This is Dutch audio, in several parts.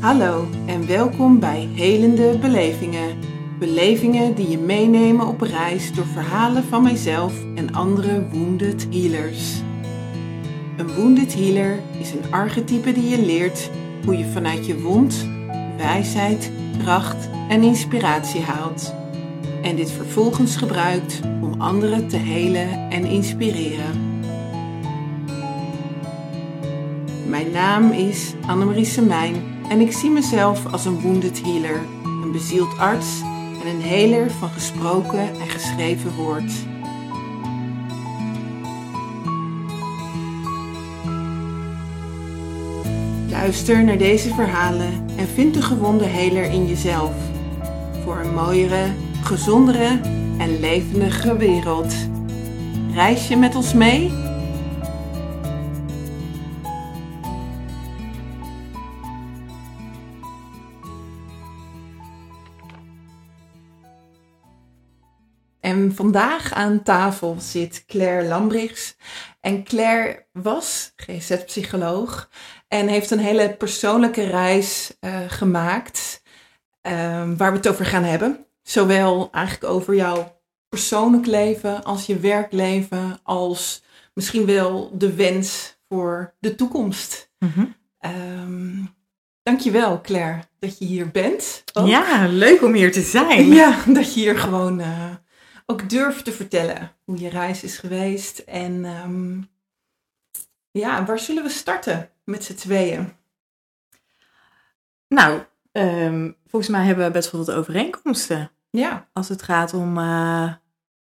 Hallo en welkom bij Helende Belevingen. Belevingen die je meenemen op reis door verhalen van mijzelf en andere wounded healers. Een wounded healer is een archetype die je leert hoe je vanuit je wond wijsheid, kracht en inspiratie haalt. En dit vervolgens gebruikt om anderen te helen en inspireren. Mijn naam is Annemarie Semijn en ik zie mezelf als een wounded healer, een bezield arts en een heler van gesproken en geschreven woord. Luister naar deze verhalen en vind de gewonde heler in jezelf. Voor een mooiere, gezondere en levendige wereld. Reis je met ons mee? En vandaag aan tafel zit Claire Lambrichs. En Claire was GZ-psycholoog en heeft een hele persoonlijke reis uh, gemaakt uh, waar we het over gaan hebben. Zowel eigenlijk over jouw persoonlijk leven als je werkleven, als misschien wel de wens voor de toekomst. Mm -hmm. um, dankjewel Claire dat je hier bent. Ook. Ja, leuk om hier te zijn. Ja, dat je hier gewoon uh, ook durft te vertellen hoe je reis is geweest. En um, ja, waar zullen we starten met z'n tweeën? Nou, um, volgens mij hebben we best wel wat overeenkomsten. Ja. Als het gaat om uh,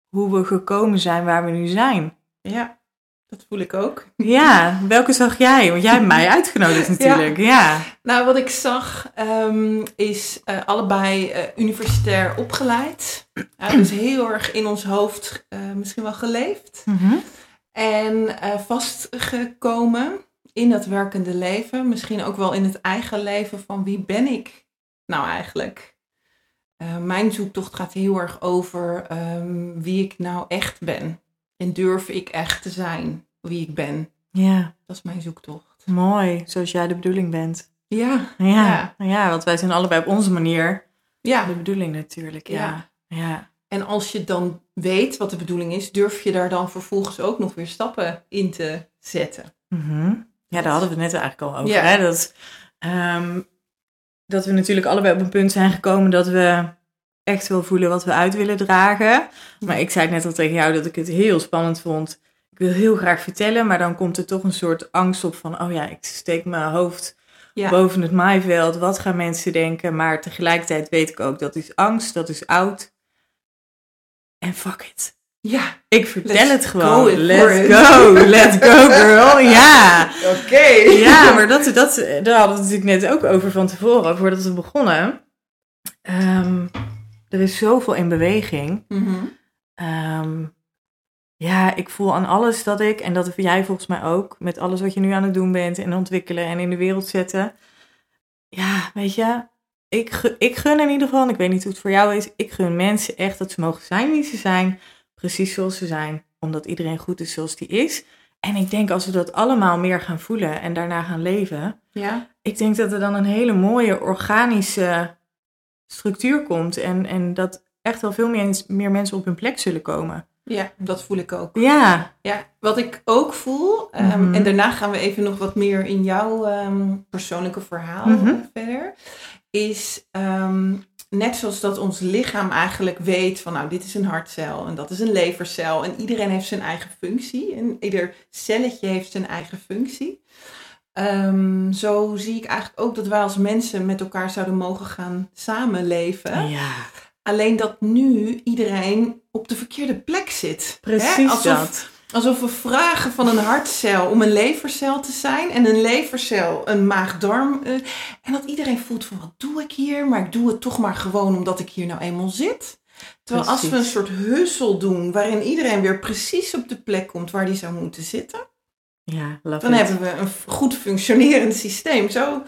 hoe we gekomen zijn waar we nu zijn. Ja, dat voel ik ook. Ja, welke zag jij? Want jij hebt mij uitgenodigd natuurlijk. Ja. ja. Nou, wat ik zag um, is uh, allebei uh, universitair opgeleid. Uh, dus heel erg in ons hoofd misschien wel geleefd. Mm -hmm. En vastgekomen in dat werkende leven. Misschien ook wel in het eigen leven van wie ben ik nou eigenlijk? Mijn zoektocht gaat heel erg over um, wie ik nou echt ben. En durf ik echt te zijn wie ik ben. Ja. Dat is mijn zoektocht. Mooi, zoals jij de bedoeling bent. Ja. Ja, ja. ja want wij zijn allebei op onze manier ja. de bedoeling natuurlijk. Ja. ja. ja. En als je dan weet wat de bedoeling is, durf je daar dan vervolgens ook nog weer stappen in te zetten. Mm -hmm. Ja, daar hadden we het net eigenlijk al over. Ja. Hè? Dat, um, dat we natuurlijk allebei op een punt zijn gekomen dat we echt wel voelen wat we uit willen dragen. Maar ik zei net al tegen jou dat ik het heel spannend vond. Ik wil heel graag vertellen, maar dan komt er toch een soort angst op van... oh ja, ik steek mijn hoofd ja. boven het maaiveld. Wat gaan mensen denken? Maar tegelijkertijd weet ik ook dat is angst, dat is oud. En fuck it. Ja, ik vertel het gewoon. Go let's go, let's go girl. Ja. Oké. Okay. Ja, maar dat, dat, daar hadden we het natuurlijk net ook over van tevoren, voordat we begonnen. Um, er is zoveel in beweging. Mm -hmm. um, ja, ik voel aan alles dat ik, en dat jij volgens mij ook, met alles wat je nu aan het doen bent en ontwikkelen en in de wereld zetten. Ja, weet je, ik, ik gun in ieder geval, en ik weet niet hoe het voor jou is, ik gun mensen echt dat ze mogen zijn wie ze zijn precies zoals ze zijn, omdat iedereen goed is zoals die is. En ik denk als we dat allemaal meer gaan voelen en daarna gaan leven, ja. ik denk dat er dan een hele mooie organische structuur komt en, en dat echt wel veel meer, meer mensen op hun plek zullen komen. Ja, dat voel ik ook. Ja. ja wat ik ook voel, um, mm -hmm. en daarna gaan we even nog wat meer in jouw um, persoonlijke verhaal Mhm. mm -hmm. verder, is um, net zoals dat ons lichaam eigenlijk weet van nou dit is een hartcel en dat is een levercel en iedereen heeft zijn eigen functie en ieder celletje heeft zijn eigen functie. Um, zo zie ik eigenlijk ook dat wij als mensen met elkaar zouden mogen gaan samenleven. Ja. Alleen dat nu iedereen op de verkeerde plek zit. Precies Hè? Alsof, dat. Alsof we vragen van een hartcel om een levercel te zijn. En een levercel een maag-darm. Uh, en dat iedereen voelt van wat doe ik hier? Maar ik doe het toch maar gewoon omdat ik hier nou eenmaal zit. Terwijl precies. als we een soort hussel doen waarin iedereen weer precies op de plek komt waar die zou moeten zitten. Ja, dan it. hebben we een goed functionerend systeem. Zo,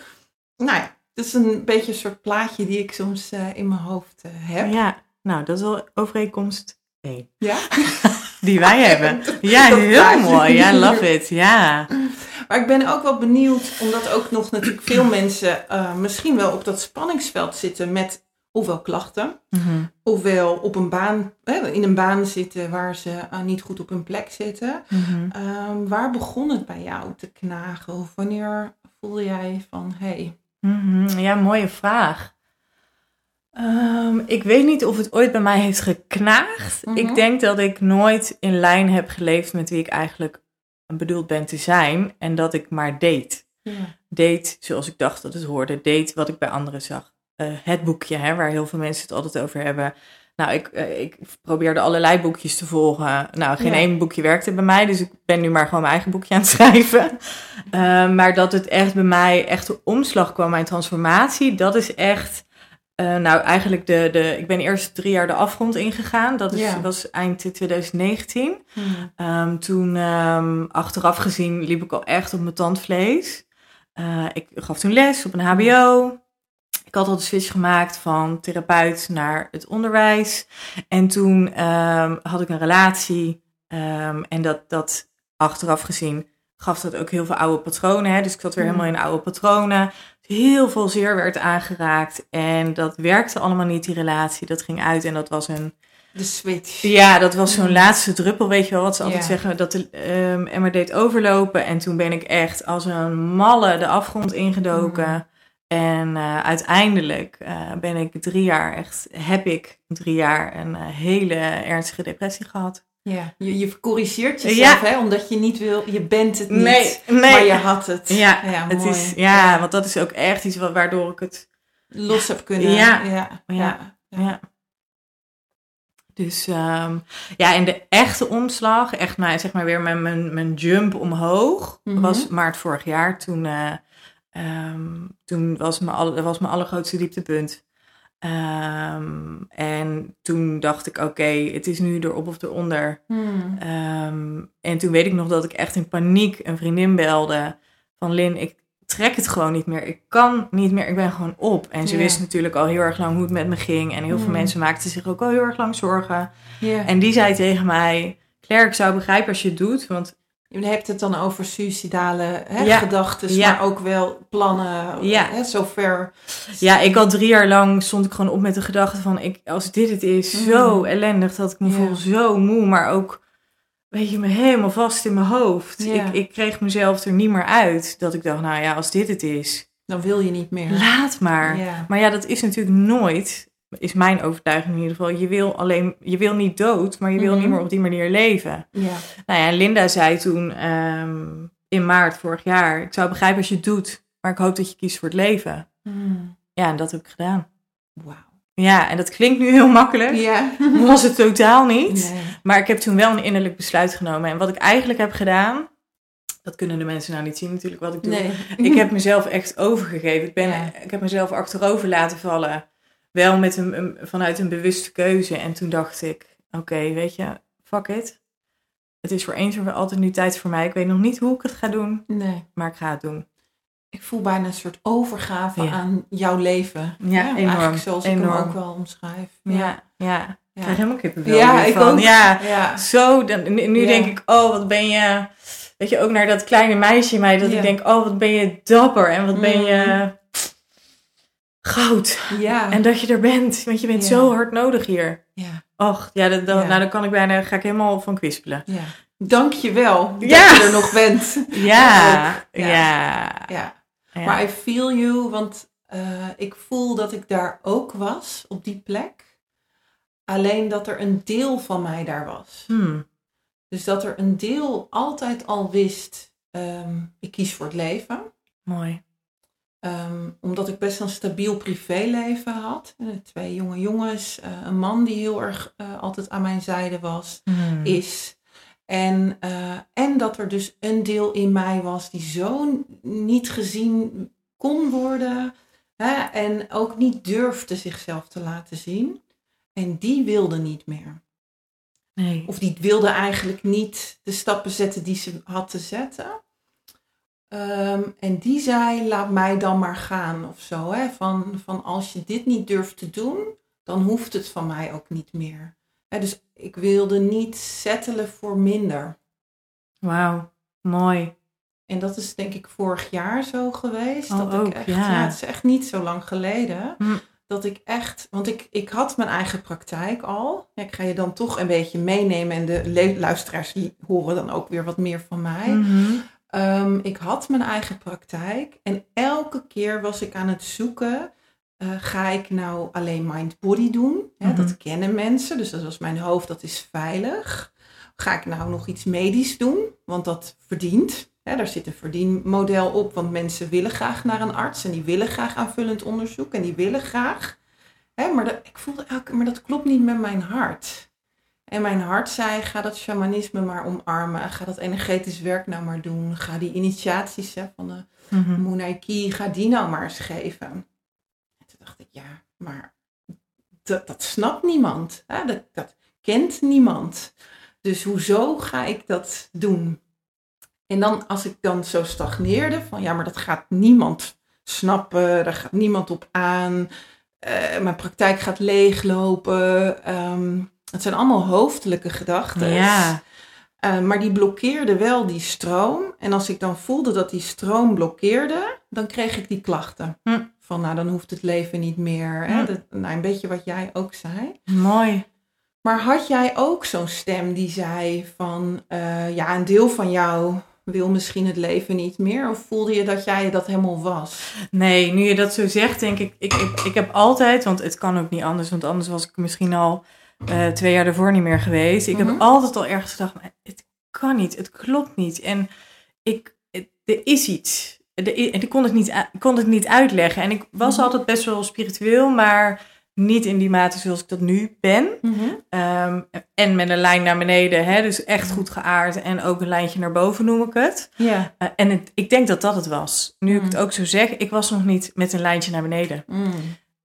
nou ja, dat is een beetje een soort plaatje die ik soms uh, in mijn hoofd uh, heb. Ja, nou dat is wel overeenkomst 1. Ja? die wij hebben. Ja, Dat heel plaatje. mooi. Ja, love it. Ja. Maar ik ben ook wel benieuwd, omdat ook nog natuurlijk veel mensen uh, misschien wel op dat spanningsveld zitten met ofwel klachten, Mhm. ofwel op een baan, in een baan zitten waar ze niet goed op hun plek zitten. Mhm. Um, waar begon het bij jou te knagen? Of wanneer voel jij van, hé... Hey, Mhm. Ja, mooie vraag. Um, ik weet niet of het ooit bij mij heeft geknaagd. Mhm. Ik denk dat ik nooit in lijn heb geleefd met wie ik eigenlijk bedoeld ben te zijn. En dat ik maar deed. Ja. Deed zoals ik dacht dat het hoorde. Deed wat ik bij anderen zag. Uh, het boekje, hè, waar heel veel mensen het altijd over hebben. Nou, ik, uh, ik probeerde allerlei boekjes te volgen. Nou, geen Ja. één boekje werkte bij mij. Dus ik ben nu maar gewoon mijn eigen boekje aan het schrijven. Uh, maar dat het echt bij mij echt de omslag kwam, mijn transformatie. Dat is echt... Uh, nou, eigenlijk de, de... Ik ben eerst drie jaar de afgrond ingegaan. Dat is, Ja. was eind 2019. Hmm. Um, toen, um, achteraf gezien, liep ik al echt op mijn tandvlees. Uh, ik gaf toen les op een HBO. Ik had al de switch gemaakt van therapeut naar het onderwijs. En toen um, had ik een relatie. Um, en dat, dat achteraf gezien gaf dat ook heel veel oude patronen. Hè? Dus ik zat weer Mm. helemaal in oude patronen. Heel veel zeer werd aangeraakt. En dat werkte allemaal niet, die relatie. Dat ging uit en dat was een... De switch. Ja, dat was zo'n Mm. laatste druppel, weet je wel. Wat ze altijd Ja. zeggen, dat de um, emmer deed overlopen. En toen ben ik echt als een malle de afgrond ingedoken. Mm. En uh, uiteindelijk uh, ben ik drie jaar echt, heb ik drie jaar een uh, hele ernstige depressie gehad. Ja, je, je corrigeert jezelf, Ja. hè, omdat je niet wil, je bent het niet, Nee, nee. maar je had het. Ja, ja, het mooi. is, ja, want dat is ook echt iets wa- waardoor ik het los heb kunnen. Ja. ja, Ja. Dus um, ja, en de echte omslag, echt mijn, zeg maar weer mijn, mijn, mijn jump omhoog, Mhm. was maart vorig jaar. Toen, um, toen was mijn, alle, dat was mijn allergrootste dieptepunt. Um, en toen dacht ik, oké, okay, het is nu erop of eronder. Hmm. Um, en toen weet ik nog dat ik echt in paniek een vriendin belde van Lin, ik trek het gewoon niet meer. Ik kan niet meer, ik ben gewoon op. En ze wist natuurlijk al heel erg lang hoe het met me ging. En heel veel Mm. mensen maakten zich ook al heel erg lang zorgen. En die zei tegen mij, Claire, ik zou begrijpen als je het doet, want Je hebt het dan over suicidale Ja. gedachten, Ja. maar ook wel plannen, Ja. hè, zover. ja, ik had drie jaar lang, stond ik gewoon op met de gedachte van, ik, als dit het is, Mm. zo ellendig, dat ik me voel zo moe, maar ook, weet je, me helemaal vast in mijn hoofd. Ik, ik kreeg mezelf er niet meer uit, dat ik dacht, nou ja, als dit het is, Dan wil je niet meer. laat maar. Maar ja, dat is natuurlijk nooit, is mijn overtuiging in ieder geval. Je wil alleen, je wil niet dood, maar je wil Mhm. niet meer op die manier leven. Ja. Nou ja, Linda zei toen ehm, in maart vorig jaar, ik zou begrijpen als je het doet, maar ik hoop dat je kiest voor het leven. Hmm. Ja, en dat heb ik gedaan. Wauw. Ja, en dat klinkt nu heel makkelijk. Ja. Was het totaal niet. Nee. Maar ik heb toen wel een innerlijk besluit genomen. En wat ik eigenlijk heb gedaan, dat kunnen de mensen nou niet zien natuurlijk wat ik doe. Nee. Ik heb mezelf echt overgegeven. Ik, ben, Ja. ik heb mezelf achterover laten vallen. Wel met een, een- vanuit een bewuste keuze. En toen dacht ik, oké, weet je, fuck it. Het is voor eens en voor altijd nu tijd voor mij. Ik weet nog niet hoe ik het ga doen, Nee. maar ik ga het doen. Ik voel bijna een soort overgave Ja. aan jouw leven. Ja, enorm, Eigenlijk zoals ik hem enorm. ook wel omschrijf. Ja, ja. Ja. Ik krijg helemaal kippenvel Ja, ik van. ook. Ja, Ja. zo. Dan, nu denk ik, oh, wat ben je... Weet je, ook naar dat kleine meisje in mij. Dat ik denk, oh, wat ben je dapper. En wat ben Mm. je goud. Ja. En dat je er bent. Want je bent Ja. zo hard nodig hier. ja. Och, ja, dat, dat, Ja. nou, dan kan ik bijna, ga ik helemaal van kwispelen. ja. Dank je wel dat je er nog bent. Ja, ook. ja. Ja. ja. Ja. Maar I feel you, want eh, ik voel dat ik daar ook was, op die plek. Alleen dat er een deel van mij daar was. Hmm. Dus dat er een deel altijd al wist, ehm, ik kies voor het leven. Mooi. Ehm, omdat ik best een stabiel privéleven had. Eh, twee jonge jongens, eh, een man die heel erg eh, altijd aan mijn zijde was, Hmm. is. En, en dat er dus een deel in mij was die zo niet gezien kon worden. Hè, en ook niet durfde zichzelf te laten zien. En die wilde niet meer. Nee. Of die wilde eigenlijk niet de stappen zetten die ze had te zetten. Ehm, en die zei, laat mij dan maar gaan of zo. Hè? Van, van als je dit niet durft te doen, dan hoeft het van mij ook niet meer. Hè, dus ik wilde niet settelen voor minder. Wauw. Mooi. En dat is denk ik vorig jaar zo geweest. Oh, dat ook, ik echt, ja. het is echt niet zo lang geleden. Hm. Dat ik echt, want ik, ik had mijn eigen praktijk al. Ja, ik ga je dan toch een beetje meenemen en de luisteraars die horen dan ook weer wat meer van mij. Mhm. Ehm, ik had mijn eigen praktijk en elke keer was ik aan het zoeken. eh, ga ik nou alleen mind-body doen? Hè, Mhm. Dat kennen mensen, dus dat was mijn hoofd, dat is veilig. Ga ik nou nog iets medisch doen? Want dat verdient. Hè, daar zit een verdienmodel op, want mensen willen graag naar een arts en die willen graag aanvullend onderzoek en die willen graag. Hè, maar, dat, ik voelde elke, maar dat klopt niet met mijn hart. En mijn hart zei, ga dat shamanisme maar omarmen. Ga dat energetisch werk nou maar doen. Ga die initiaties hè, van de Mhm. Munaiki, ga die nou maar eens geven. En toen dacht ik, ja, maar dat, dat snapt niemand. Hè? Dat, dat kent niemand. Dus hoezo ga ik dat doen? En dan als ik dan zo stagneerde van, ja, maar dat gaat niemand snappen. Daar gaat niemand op aan. Eh, mijn praktijk gaat leeglopen. Ehm, het zijn allemaal hoofdelijke gedachten. Ja. Uh, maar die blokkeerde wel die stroom. En als ik dan voelde dat die stroom blokkeerde, dan kreeg ik die klachten. Hm. Van nou, dan hoeft het leven niet meer. Hè? Hm. Dat, nou, een beetje wat jij ook zei. Mooi. Maar had jij ook zo'n stem die zei van, uh, ja, een deel van jou wil misschien het leven niet meer? Of voelde je dat jij dat helemaal was? Nee, nu je dat zo zegt, denk ik, ik, ik, ik heb altijd, want het kan ook niet anders, want anders was ik misschien al uh, twee jaar daarvoor niet meer geweest. Ik Mhm. heb altijd al ergens gedacht, maar het kan niet, het klopt niet. En ik, het- er is iets. En ik kon het, niet, kon het niet uitleggen. En ik was Mhm. altijd best wel spiritueel, maar niet in die mate zoals ik dat nu ben. Ehm, en met een lijn naar beneden, hè, dus echt goed geaard. En ook een lijntje naar boven noem ik het. Ja. Eh, en het, ik denk dat dat het was. Nu ik het ook zo zeg, ik was nog niet met een lijntje naar beneden. Mm.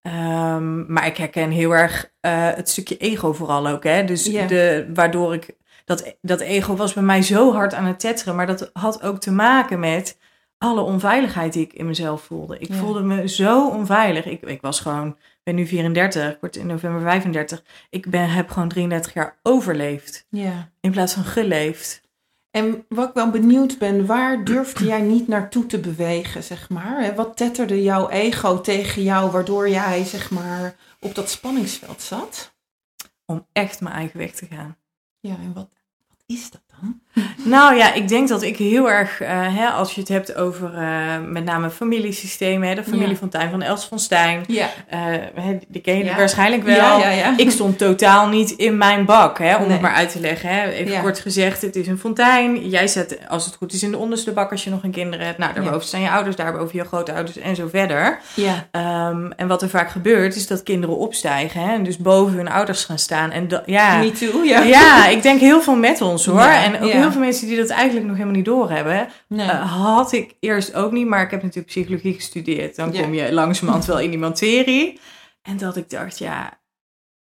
Ehm, maar ik herken heel erg eh, het stukje ego vooral ook. Hè? Dus de, waardoor ik... Dat, dat ego was bij mij zo hard aan het tetteren. Maar dat had ook te maken met alle onveiligheid die ik in mezelf voelde. Ik Ja. voelde me zo onveilig. Ik, ik was gewoon... Ik ben nu 34, ik word in november 35. Ik ben, heb gewoon 33 jaar overleefd. ja. In plaats van geleefd. En wat ik wel benieuwd ben, waar durfde jij niet naartoe te bewegen, zeg maar? Wat tetterde jouw ego tegen jou, waardoor jij, zeg maar, op dat spanningsveld zat? Om echt mijn eigen weg te gaan. Ja, en wat, wat is dat? Nou ja, ik denk dat ik heel erg, eh, hè, als je het hebt over eh, met name familiesystemen, hè, de familie Ja. van Els van Stijn, Ja. eh, die ken je Ja. waarschijnlijk wel. Ja, ja, ja. Ik stond totaal niet in mijn bak, hè, om Nee. het maar uit te leggen. Hè. Even kort gezegd, het is een fontein. Jij zet, als het goed is, in de onderste bak als je nog een kinderen hebt. Nou, daarboven staan je ouders, daarboven je grootouders en zo verder. Ja. Ehm, en wat er vaak gebeurt, is dat kinderen opstijgen hè, en dus boven hun ouders gaan staan. En ja, Me too, ja. ja, ik denk heel veel met ons hoor. En ook ja. heel veel mensen die dat eigenlijk nog helemaal niet doorhebben. Nee. Eh, had ik eerst ook niet, maar ik heb natuurlijk psychologie gestudeerd. Dan Ja. kom je langzamerhand wel in die materie. En dat ik dacht, ja,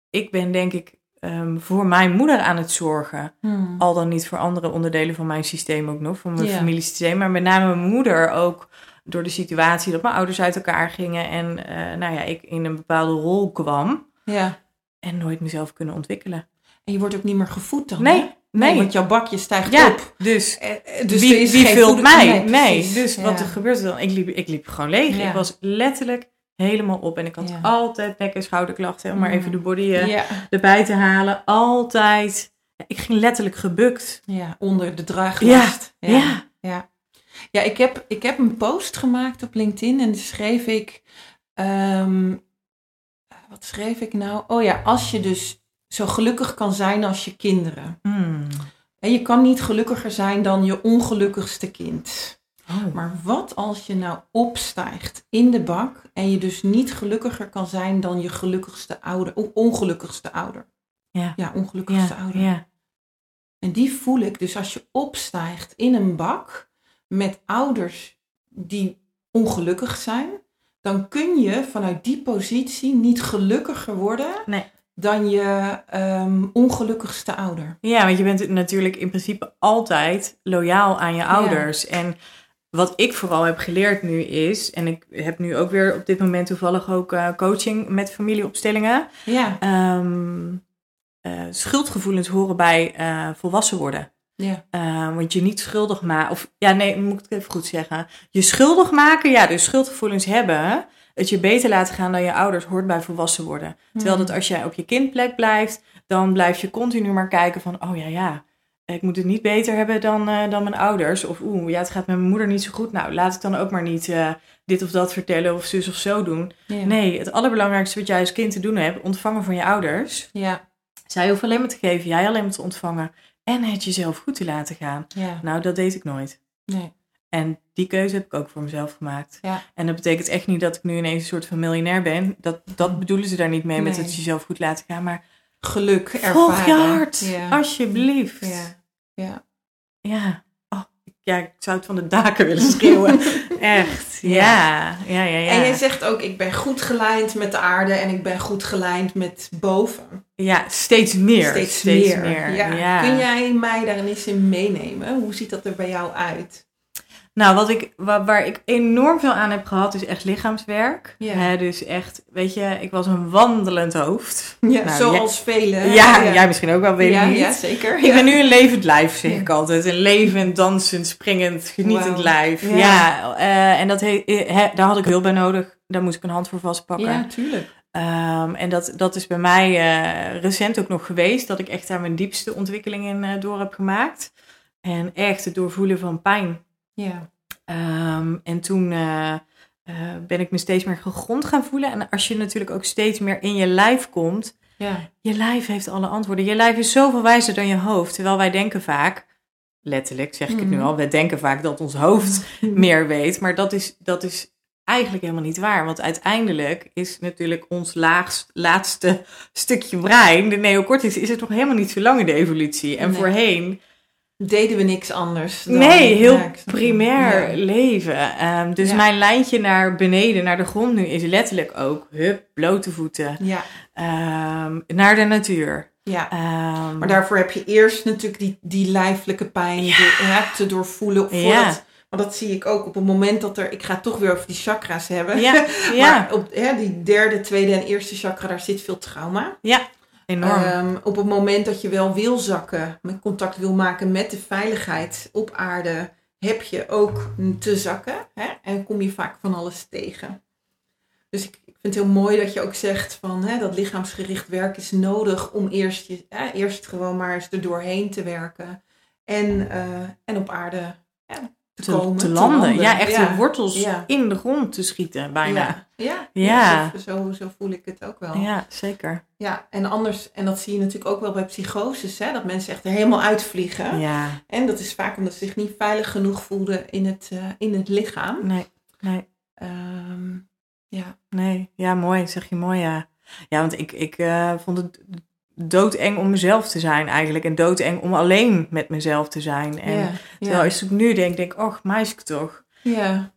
ik ben denk ik ehm, voor mijn moeder aan het zorgen. Hmm. Al dan niet voor andere onderdelen van mijn systeem ook nog, van mijn Ja. familiesysteem. Maar met name mijn moeder ook door de situatie dat mijn ouders uit elkaar gingen. En eh, nou ja, ik in een bepaalde rol kwam. Ja. En nooit mezelf kunnen ontwikkelen. En je wordt ook niet meer gevoed dan, Nee, hè? Nee. want jouw bakje stijgt Ja, op. dus Eh, eh, Dus wie, is wie vult mij? Nee, precies. dus wat er gebeurde dan? Ik liep, ik liep gewoon leeg. Ja. Ik was letterlijk helemaal op. En ik had altijd nek- en schouderklachten. Om maar Mm. even de body eh, erbij te halen. Altijd. Ik ging letterlijk gebukt. ja, onder de draaglast. Ja, ja. Ja, ja ik, heb, ik heb een post gemaakt op LinkedIn en schreef ik. ehm, wat schreef ik nou? Oh ja, als je dus zo gelukkig kan zijn als je kinderen. Hmm. En je kan niet gelukkiger zijn dan je ongelukkigste kind. Oh. Maar wat als je nou opstijgt in de bak en je dus niet gelukkiger kan zijn dan je gelukkigste ouder, ongelukkigste ouder? Ja. Ja, ongelukkigste Ja, ouder. ja. En die voel ik dus als je opstijgt in een bak met ouders die ongelukkig zijn, dan kun je vanuit die positie niet gelukkiger worden Nee. Dan je ehm, ongelukkigste ouder. ja, want je bent natuurlijk in principe altijd loyaal aan je ouders. En wat ik vooral heb geleerd nu is, en ik heb nu ook weer op dit moment toevallig ook eh, coaching met familieopstellingen. Ja, Ehm, eh, schuldgevoelens horen bij eh, volwassen worden. Ja. Uh, want je niet schuldig maken, of ja, nee, moet ik het even goed zeggen. Je schuldig maken, ja, dus schuldgevoelens hebben, het je beter laten gaan dan je ouders, hoort bij volwassen worden. Terwijl Hmm. dat als jij op je kindplek blijft, dan blijf je continu maar kijken van, oh ja, ja, ik moet het niet beter hebben dan, uh, dan mijn ouders. Of oeh, ja, het gaat met mijn moeder niet zo goed. Nou, laat ik dan ook maar niet uh, dit of dat vertellen of zus of zo doen. Ja. Nee, het allerbelangrijkste wat jij als kind te doen hebt, ontvangen van je ouders. Ja. Zij hoeven alleen maar te geven, jij alleen maar te ontvangen. En het jezelf goed te laten gaan. Ja. Nou, dat deed ik nooit. Nee. En die keuze heb ik ook voor mezelf gemaakt. Ja. En dat betekent echt niet dat ik nu ineens een soort van miljonair ben. Dat, dat bedoelen ze daar niet mee met Nee. het jezelf goed laten gaan. Maar Geluk ervaren. volg je hart, Ja. alsjeblieft. Ja. Ja. Ja. Oh, ik- ja, ik zou het van de daken willen schreeuwen. Echt. Ja. Ja, ja, ja. En jij zegt ook, ik ben goed gelijnd met de aarde en ik ben goed gelijnd met boven. Ja, steeds meer. Steeds, meer. Ja. Kun jij mij daar eens in meenemen? Hoe ziet dat er bij jou uit? Nou, wat ik, waar, waar ik enorm veel aan heb gehad, is echt lichaamswerk. Ja. Dus echt, weet je, ik was een wandelend hoofd. Ja, Nou, zoals velen. Ja, jij misschien ook wel, weet ja, ik niet. ja, zeker. Ik ben nu een levend lijf, zeg ik altijd. Een levend, dansend, springend, genietend lijf. Ja. Eh, en dat he- he- daar had ik hulp bij nodig. Daar moest ik een hand voor vastpakken. Ja, tuurlijk. Ehm, en dat, dat is bij mij eh, recent ook nog geweest. Dat ik echt daar mijn diepste ontwikkeling in eh, door heb gemaakt. En echt het doorvoelen van pijn. Ja. Ehm, en toen eh, eh, ben ik me steeds meer gegrond gaan voelen. En als je natuurlijk ook steeds meer in je lijf komt, Ja. je lijf heeft alle antwoorden. Je lijf is zoveel wijzer dan je hoofd. Terwijl wij denken vaak, letterlijk zeg ik het nu Mhm. al, wij denken vaak dat ons hoofd meer weet. Maar dat is, dat is eigenlijk helemaal niet waar. Want uiteindelijk is natuurlijk ons laagst, laatste stukje brein, de neocortex, is het nog helemaal niet zo lang in de evolutie. En Nee. voorheen Deden we niks anders dan... Nee, heel Ja, primair Ja. leven. Ehm, dus Ja. mijn lijntje naar beneden, naar de grond nu, is letterlijk ook hup, blote voeten. Ja, Ehm, naar de natuur. ja. Ehm, Maar daarvoor heb je eerst natuurlijk die, die lijfelijke pijn Ja. door- te doorvoelen. Voordat, Ja. Maar dat zie ik ook op het moment dat er... Ik ga toch weer over die chakra's hebben. Ja, ja, Maar op hè, die derde, tweede en eerste chakra, daar zit veel trauma. Enorm. Ehm, op het moment dat je wel wil zakken, met contact wil maken met de veiligheid op aarde, heb je ook te zakken. Hè? En kom je vaak van alles tegen. Dus ik, ik vind het heel mooi dat je ook zegt van hè, dat lichaamsgericht werk is nodig om eerst, je, hè, eerst gewoon maar eens er doorheen te werken. En, eh, en op aarde te, te, komen. te landen. Ja, echt ja. de wortels Ja. in de grond te schieten, bijna. Ja, ja, zo, zo voel ik het ook wel. Ja, zeker. Ja, en anders, en dat zie je natuurlijk ook wel bij psychoses, hè, dat mensen echt er helemaal uitvliegen. Ja, En dat is vaak omdat ze zich niet veilig genoeg voelden in het, eh, in het lichaam. nee, nee, Ehm, ja. nee. Ja, mooi, zeg je mooi, ja. Ja, want ik, ik eh, vond het doodeng om mezelf te zijn eigenlijk. En doodeng om alleen met mezelf te zijn. En terwijl als ik nu denk, denk ik, och, meisje toch. ja,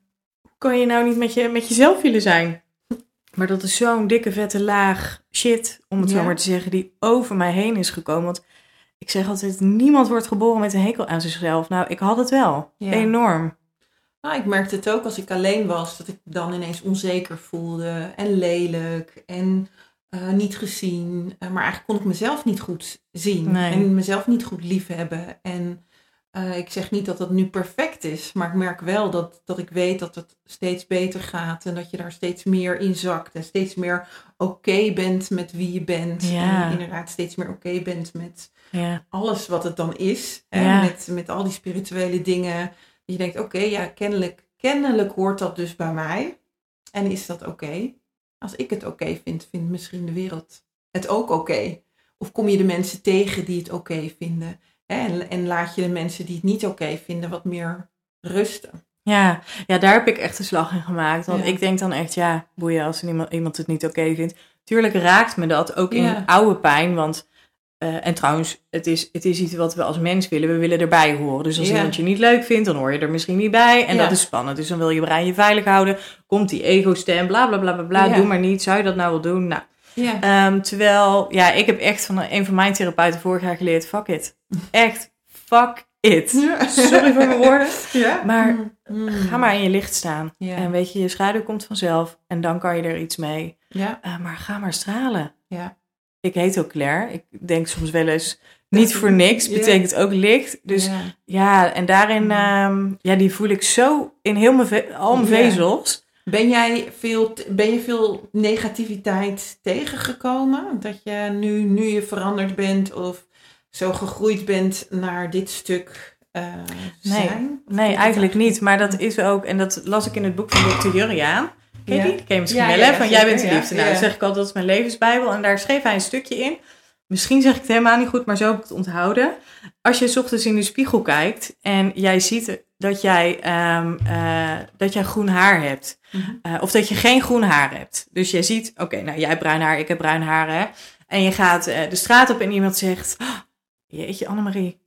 kan je nou niet met, je, met jezelf willen zijn? Maar dat is zo'n dikke vette laag shit, om het zo maar te zeggen, die over mij heen is gekomen. Want ik zeg altijd, niemand wordt geboren met een hekel aan zichzelf. Nou, ik had het wel. Enorm. Nou, ik merkte het ook als ik alleen was, dat ik dan ineens onzeker voelde en lelijk en eh, niet gezien. Eh, maar eigenlijk kon ik mezelf niet goed zien Nee. en mezelf niet goed liefhebben. En eh, ik zeg niet dat dat nu perfect is, maar ik merk wel dat, dat ik weet dat het steeds beter gaat en dat je daar steeds meer in zakt en steeds meer oké bent met wie je bent. Ja. En inderdaad steeds meer oké bent met Ja, alles wat het dan is. Hè? Ja. Met, met al die spirituele dingen. Je denkt, oké, ja, kennelijk, kennelijk hoort dat dus bij mij. En is dat oké? Als ik het oké vind, vindt misschien de wereld het ook oké. Of kom je de mensen tegen die het oké vinden? Hè? En, en laat je de mensen die het niet oké vinden wat meer rusten. ja. ja, daar heb ik echt een slag in gemaakt. Want Ja. ik denk dan echt, ja, boeien als iemand, iemand het niet oké vindt. Tuurlijk raakt me dat, ook in Ja. oude pijn. Want, eh, en trouwens, het is, het is iets wat we als mens willen. We willen erbij horen. Dus als Ja. iemand je niet leuk vindt, dan hoor je er misschien niet bij. En Ja. dat is spannend. Dus dan wil je brein je veilig houden. Komt die ego-stem, bla bla bla bla bla. Ja. Doe maar niet. Zou je dat nou wel doen? Nou, Ja, Ehm, terwijl, ja, ik heb echt van een van mijn therapeuten vorig jaar geleerd, fuck it. Echt, fuck it. Sorry voor mijn woorden. ja. Maar Mm. ga maar in je licht staan. En weet je, je schaduw komt vanzelf en dan kan je er iets mee. Ja, Eh, maar ga maar stralen. ja. Ik heet ook Claire. Ik denk soms wel eens, Niet voor niks, betekent ook licht. Dus ja, Ja. en daarin, ehm, ja, die voel ik zo in heel mijn al mijn vezels. Ben jij veel, ben je veel negativiteit tegengekomen? Dat je nu, nu je veranderd bent of zo gegroeid bent naar dit stuk eh, Nee. zijn? Nee, eigenlijk niet. Maar dat is ook, en dat las ik in het boek van Dr. Juriaan. Ken je die? Ken je misschien wel, hè? Van Jij bent de liefde. Nou, dat zeg ik altijd, dat is mijn levensbijbel. En daar schreef hij een stukje in. Misschien zeg ik het helemaal niet goed, maar zo heb ik het onthouden. Als je 's ochtends in de spiegel kijkt en jij ziet dat jij, ehm, eh, dat jij groen haar hebt. Mhm. Eh, of dat je geen groen haar hebt. Dus jij ziet, oké, nou jij hebt bruin haar, ik heb bruin haar. Hè? En je gaat eh, de straat op en iemand zegt, "Oh, jeetje Annemarie,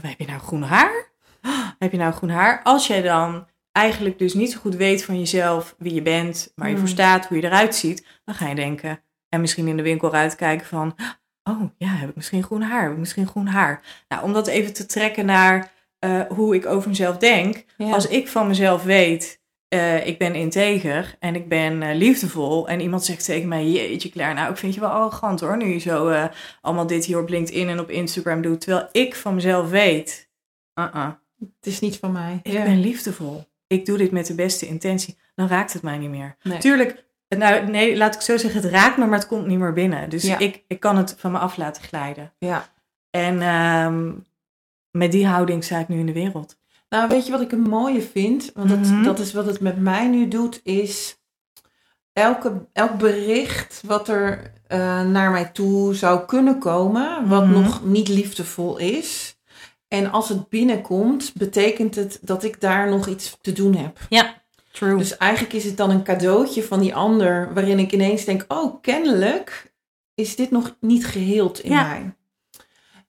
heb je nou groen haar? Oh, heb je nou groen haar? Als jij dan eigenlijk dus niet zo goed weet van jezelf, wie je bent, waar je Mm. voor staat, hoe je eruit ziet, dan ga je denken, en misschien in de winkel uitkijken van, oh ja, heb ik misschien groen haar? Heb ik misschien groen haar? Nou, om dat even te trekken naar eh, hoe ik over mezelf denk. Ja. Als ik van mezelf weet, eh, ik ben integer en ik ben eh, liefdevol. En iemand zegt tegen mij, jeetje Claire, nou ik vind je wel arrogant hoor. Nu je zo allemaal dit hier op LinkedIn en op Instagram doet. Terwijl ik van mezelf weet, uh-uh, Het is niet van mij. ik Ja. ben liefdevol. Ik doe dit met de beste intentie. Dan raakt het mij niet meer. Nee. Tuurlijk, nou nee, laat ik zo zeggen, het raakt me, maar het komt niet meer binnen. Dus Ja. ik, ik kan het van me af laten glijden. Ja. En ehm, met die houding sta ik nu in de wereld. Nou, weet je wat ik een mooie vind? Want dat, Mhm. dat is wat het met mij nu doet, is elke, elk bericht wat er eh, naar mij toe zou kunnen komen, wat Mhm. nog niet liefdevol is. En als het binnenkomt, betekent het dat ik daar nog iets te doen heb. True. Dus eigenlijk is het dan een cadeautje van die ander, waarin ik ineens denk: oh, kennelijk is dit nog niet geheeld in Ja. mij.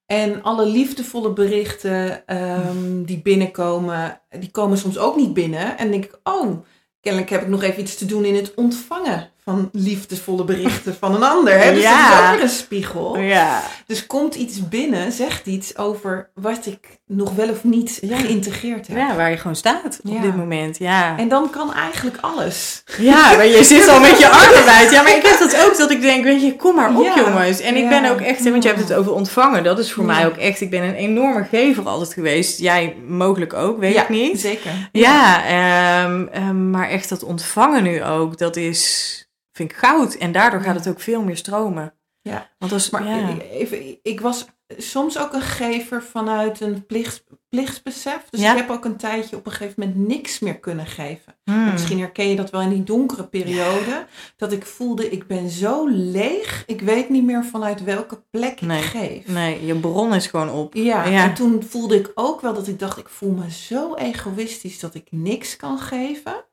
En alle liefdevolle berichten ehm, die binnenkomen, die komen soms ook niet binnen. En denk ik: oh, kennelijk heb ik nog even iets te doen in het ontvangen van liefdevolle berichten van een ander. Hè? Dus Ja. dat is ook weer een spiegel. ja. Dus komt iets binnen, zegt iets over wat ik nog wel of niet Ja. geïntegreerd heb. ja, waar je gewoon staat op dit moment. Ja. En dan kan eigenlijk alles. Ja, maar je zit al met je armen wijd. Ja, maar ik heb dat ook, dat ik denk, weet je, kom maar op jongens. En ik ben ook echt, want je hebt het over ontvangen. Dat is voor mij ook echt, ik ben een enorme gever altijd geweest. Jij mogelijk ook, weet ik niet. Zeker. Ja, ehm, ehm, maar echt dat ontvangen nu ook, dat is, vind ik goud. En daardoor gaat het ook veel meer stromen. Ja. Want als, Maar ja. even, ik was soms ook een gever vanuit een plicht, plichtsbesef. Dus Ja. ik heb ook een tijdje op een gegeven moment niks meer kunnen geven. Hmm. Misschien herken je dat wel in die donkere periode. Dat ik voelde, ik ben zo leeg. Ik weet niet meer vanuit welke plek Nee. ik geef. Nee, je bron is gewoon op. Ja, Ja. en toen voelde ik ook wel dat ik dacht, ik voel me zo egoïstisch dat ik niks kan geven.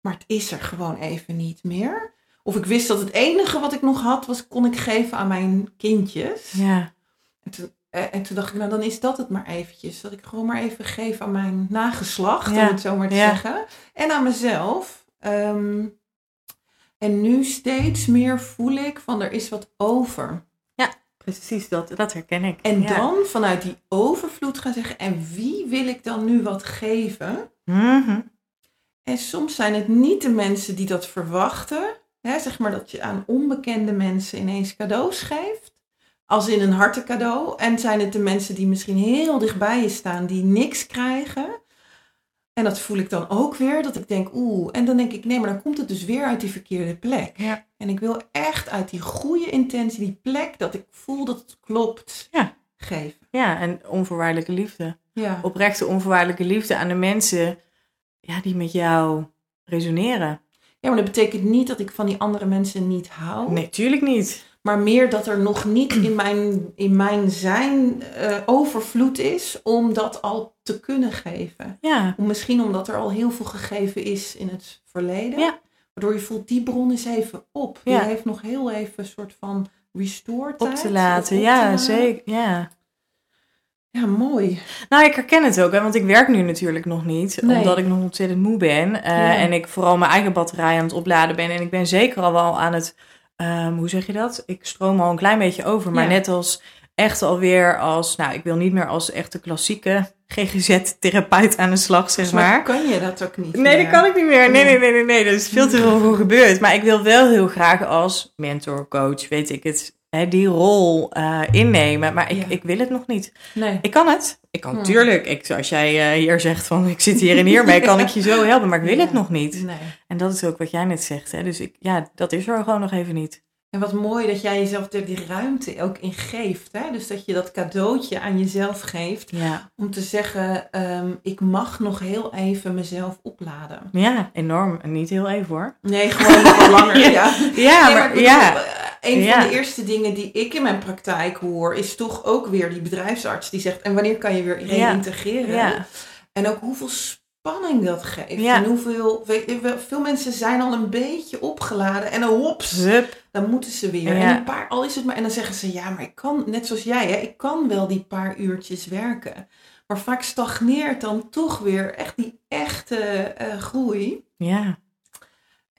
Maar het is er gewoon even niet meer. Of ik wist dat het enige wat ik nog had, was kon ik geven aan mijn kindjes. Ja, En toen, eh, en toen dacht ik, nou dan is dat het maar eventjes. Dat ik gewoon maar even geef aan mijn nageslacht, Ja. om het zo maar te Ja. zeggen. En aan mezelf. Ehm, en nu steeds meer voel ik van er is wat over. precies, dat, dat herken ik. En Ja. dan vanuit die overvloed gaan zeggen, en wie wil ik dan nu wat geven? Mhm. En soms zijn het niet de mensen die dat verwachten. Hè, zeg maar dat je aan onbekende mensen ineens cadeaus geeft. Als in een hartencadeau. En zijn het de mensen die misschien heel dichtbij je staan, die niks krijgen. En dat voel ik dan ook weer. Dat ik denk, oeh. En dan denk ik, nee, maar dan komt het dus weer uit die verkeerde plek. Ja. En ik wil echt uit die goede intentie, die plek dat ik voel dat het klopt, Ja. geven. ja, en onvoorwaardelijke liefde. Ja. Oprechte onvoorwaardelijke liefde aan de mensen ja, die met jou resoneren. Ja, maar dat betekent niet dat ik van die andere mensen niet hou. Nee, tuurlijk niet. Maar meer dat er nog niet in mijn, in mijn zijn eh, overvloed is om dat al te kunnen geven. Ja, misschien omdat er al heel veel gegeven is in het verleden. Ja. Waardoor je voelt, die bron is even op. Die Ja. heeft nog heel even een soort van restore op te laten. op Ja, te laten. zeker. Ja. Ja, mooi. Nou, ik herken het ook, hè, want ik werk nu natuurlijk nog niet, Nee. omdat ik nog ontzettend moe ben. eh, Ja. En ik vooral mijn eigen batterij aan het opladen ben. En ik ben zeker al wel aan het, ehm, hoe zeg je dat? Ik stroom al een klein beetje over, maar Ja. net als echt alweer als, nou, ik wil niet meer als echte klassieke GGZ-therapeut aan de slag, zeg mij maar. kan je dat ook niet Nee, dat kan ik niet meer. Nee, Nee. nee, nee, nee, nee. Er is veel te veel voor gebeurd. Maar ik wil wel heel graag als mentor, coach, weet ik het, hè, die rol uh, innemen. Maar ik, Ja. ik wil het nog niet. Nee. Ik kan het. Ik kan Hmm. tuurlijk. Ik, als jij eh, hier zegt van ik zit hier en hier mee, kan ik je zo helpen. Maar ik wil Ja. het nog niet. nee. En dat is ook wat jij net zegt. Hè? Dus ik, ja, dat is er gewoon nog even niet. En wat mooi dat jij jezelf er die ruimte ook in geeft. Hè? Dus dat je dat cadeautje aan jezelf geeft. Ja, Om te zeggen, ehm, ik mag nog heel even mezelf opladen. ja enorm. En niet heel even hoor. Nee, gewoon nog langer. Ja. ja. Ja, Nee, maar, bedoel, ja. Een Ja. van de eerste dingen die ik in mijn praktijk hoor, is toch ook weer die bedrijfsarts die zegt: en wanneer kan je weer reïntegreren? Ja. En ook hoeveel spanning dat geeft. Ja. En hoeveel, weet veel mensen zijn al een beetje opgeladen en dan hops, dan moeten ze weer. Ja. En een paar, al is het maar, en dan zeggen ze: ja, maar ik kan, net zoals jij, hè, ik kan wel die paar uurtjes werken. Maar vaak stagneert dan toch weer echt die echte eh, groei. Ja.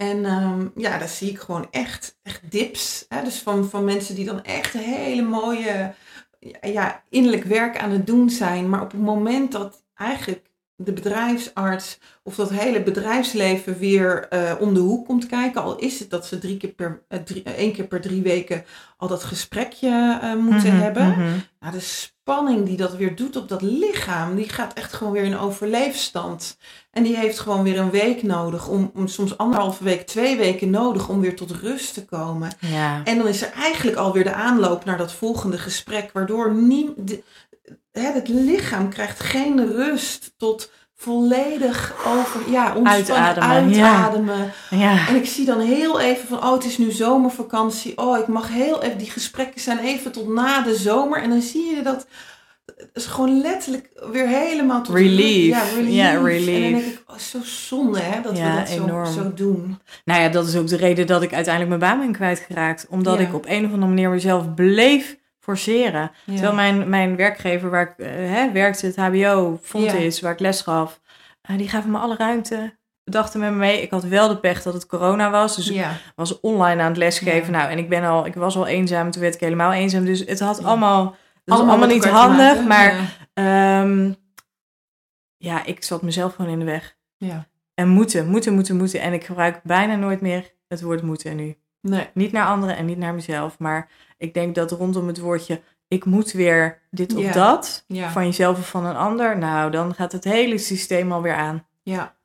En ehm, ja, daar zie ik gewoon echt, echt dips. Hè? Dus van, van mensen die dan echt hele mooie ja, innerlijk werk aan het doen zijn. Maar op het moment dat eigenlijk de bedrijfsarts of dat hele bedrijfsleven weer eh, om de hoek komt kijken. Al is het dat ze drie keer per, eh, drie, eh, één keer per drie weken al dat gesprekje moeten Mhm, hebben. Nou, de spanning die dat weer doet op dat lichaam, die gaat echt gewoon weer in overleefstand. En die heeft gewoon weer een week nodig, om, om soms anderhalve week, twee weken nodig om weer tot rust te komen. Ja. En dan is er eigenlijk alweer de aanloop naar dat volgende gesprek, waardoor nie, de, hè, het lichaam krijgt geen rust tot volledig over, ja, ontspannen, Uitademen, uitademen. Ja. En ik zie dan heel even van, oh, het is nu zomervakantie. Oh, ik mag heel even, die gesprekken zijn even tot na de zomer. En dan zie je dat, het is gewoon letterlijk weer helemaal tot Relief. Ja, relief. Ja, En dan denk ik, oh, zo zonde hè, dat Ja, we dat zo, enorm. zo doen. Nou ja, dat is ook de reden dat ik uiteindelijk mijn baan ben kwijtgeraakt. Omdat ik op een of andere manier mezelf bleef forceren. Ja. Terwijl mijn, mijn werkgever waar ik eh, hè, werkte, het HBO, vond Ja. is, waar ik les gaf, eh, die gaven me alle ruimte. Dachten met me mee. Ik had wel de pech dat het corona was. Dus ik was online aan het lesgeven. Nou, en ik, ben al, ik was al eenzaam. Toen werd ik helemaal eenzaam. Dus het had allemaal... Het allemaal niet handig. Maar Ja. ehm, ja, ik zat mezelf gewoon in de weg. ja. En moeten, moeten, moeten, moeten. En ik gebruik bijna nooit meer het woord moeten nu. Nee. Niet naar anderen en niet naar mezelf. Maar ik denk dat rondom het woordje ik moet weer dit of Ja. dat. Ja. Van jezelf of van een ander. Nou, dan gaat het hele systeem alweer aan. Ja.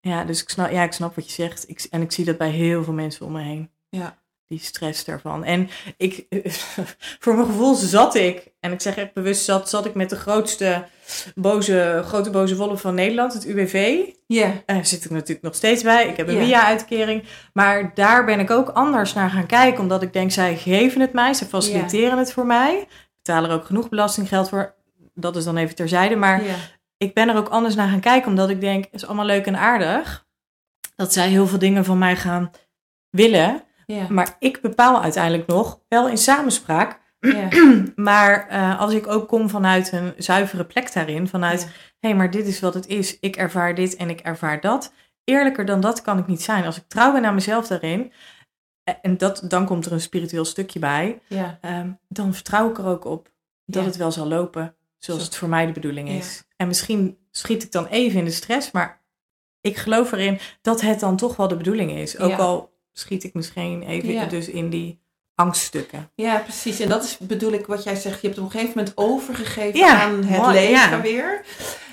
Ja, dus ik snap, ja, ik snap wat je zegt. Ik, en ik zie dat bij heel veel mensen om me heen. Ja. Die stress daarvan. En ik, voor mijn gevoel zat ik, en ik zeg echt bewust zat, zat ik met de grootste boze, grote boze wolf van Nederland, het UWV. Ja. Daar zit ik natuurlijk nog steeds bij. Ik heb een Ja. WIA-uitkering. Maar daar ben ik ook anders naar gaan kijken. Omdat ik denk, zij geven het mij. Ze faciliteren het voor mij. Ik betaal er ook genoeg belastinggeld voor. Dat is dan even terzijde. Maar ik ben er ook anders naar gaan kijken. Omdat ik denk, het is allemaal leuk en aardig. Dat zij heel veel dingen van mij gaan willen. Ja. Maar ik bepaal uiteindelijk nog, wel in samenspraak. Ja. Maar eh, als ik ook kom vanuit een zuivere plek daarin. Vanuit, hé, hey, maar dit is wat het is. Ik ervaar dit en ik ervaar dat. Eerlijker dan dat kan ik niet zijn. Als ik trouw ben aan mezelf daarin. eh, En dat, dan komt er een spiritueel stukje bij. Ja. ehm, dan vertrouw ik er ook op dat het wel zal lopen. Zoals Zo. het voor mij de bedoeling is. En misschien schiet ik dan even in de stress. Maar ik geloof erin dat het dan toch wel de bedoeling is. Ook Ja. al schiet ik misschien even Ja. dus in die angststukken. Ja, precies. En dat is bedoel ik wat jij zegt. Je hebt op een gegeven moment overgegeven Ja, aan het mooi, leven ja. weer.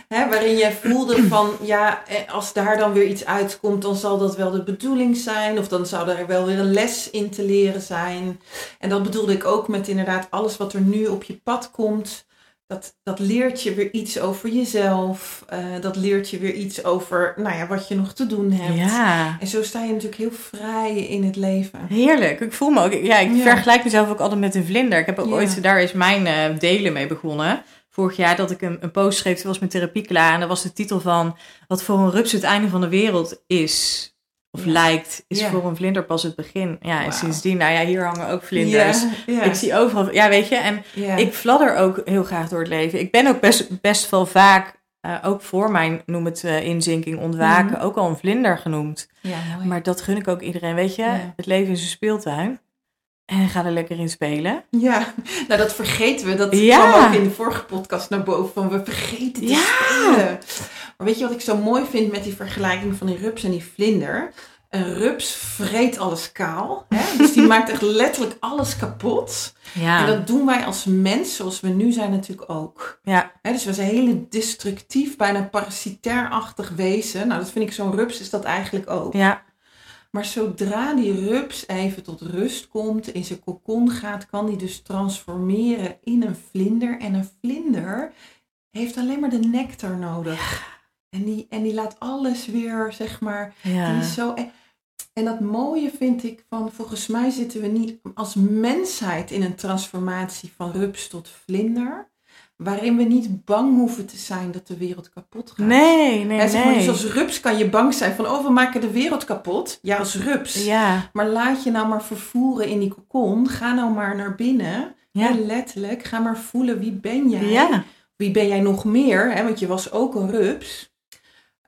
Hè, waarin jij voelde van, ja, eh, als daar dan weer iets uitkomt, dan zal dat wel de bedoeling zijn. Of dan zou er wel weer een les in te leren zijn. En dat bedoelde ik ook met inderdaad alles wat er nu op je pad komt. Dat, dat leert je weer iets over jezelf. Eh, dat leert je weer iets over, nou ja, wat je nog te doen hebt. Ja. En zo sta je natuurlijk heel vrij in het leven. Heerlijk. Ik voel me ook. Ja, ik Ja. vergelijk mezelf ook altijd met een vlinder. Ik heb ook Ja. ooit, daar is mijn eh, delen mee begonnen. Vorig jaar dat ik een, een post schreef, toen was mijn therapie klaar. En dat was de titel van Wat voor een rups het einde van de wereld is. Of Ja. lijkt, is Ja. voor een vlinder pas het begin. Ja, en sindsdien, nou ja, hier hangen ook vlinders. Ja, Ik zie overal, ja, weet je. En ik fladder ook heel graag door het leven. Ik ben ook best, best wel vaak, eh, ook voor mijn, noem het eh, inzinking, ontwaken, Mhm. ook al een vlinder genoemd. Maar dat gun ik ook iedereen, weet je. Het leven is een speeltuin. En ga er lekker in spelen. Ja, nou dat vergeten we. Dat kwam ook in de vorige podcast naar boven. Van we vergeten te Ja. spelen. Maar weet je wat ik zo mooi vind met die vergelijking van die rups en die vlinder? Een rups vreet alles kaal. Hè? Dus die maakt echt letterlijk alles kapot. Ja. En dat doen wij als mens, zoals we nu zijn, natuurlijk ook. ja. Hè, dus we zijn een hele destructief, bijna parasitair-achtig wezen. Nou, dat vind ik zo'n rups is dat eigenlijk ook. Ja. Maar zodra die rups even tot rust komt, in zijn kokon gaat, kan die dus transformeren in een vlinder. En een vlinder heeft alleen maar de nectar nodig. En die, en die laat alles weer, zeg maar, die is zo... En, en dat mooie vind ik van, volgens mij zitten we niet als mensheid in een transformatie van rups tot vlinder. Waarin we niet bang hoeven te zijn dat de wereld kapot gaat. Nee, nee, zeg maar, nee. dus als rups kan je bang zijn van, oh, we maken de wereld kapot. Ja, als rups. Ja. Maar laat je nou maar vervoeren in die kokon. Ga nou maar naar binnen. Ja. Letterlijk. Ga maar voelen, wie ben jij? Ja. Wie ben jij nog meer? Hè? Want je was ook een rups.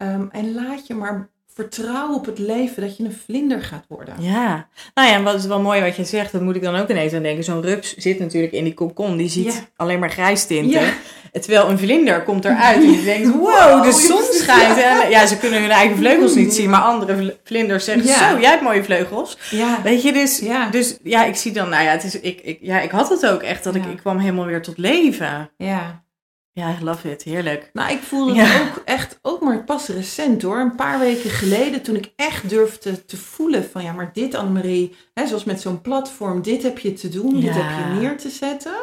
Ehm, en laat je maar vertrouwen op het leven dat je een vlinder gaat worden. Ja, nou ja, en wat is wel mooi wat je zegt, dat moet ik dan ook ineens aan denken. Zo'n rups zit natuurlijk in die kokon, die ziet Ja. alleen maar grijs tinten. Ja. Terwijl een vlinder komt eruit en je denkt, wow, de zon schijnt. Ja, ze kunnen hun eigen vleugels niet zien, maar andere vl- vlinders zeggen, zo, jij hebt mooie vleugels. Ja, Weet je, dus Ja. dus, ja ik zie dan, nou ja, het is, ik, ik, ja, ik had het ook echt, dat ik, ik kwam helemaal weer tot leven. ja. Ja, I love it, heerlijk. Nou, ik voelde Ja. het ook echt, ook maar pas recent hoor. Een paar weken geleden toen ik echt durfde te voelen van ja, maar dit Annemarie, hè, zoals met zo'n platform, dit heb je te doen, dit heb je neer te zetten.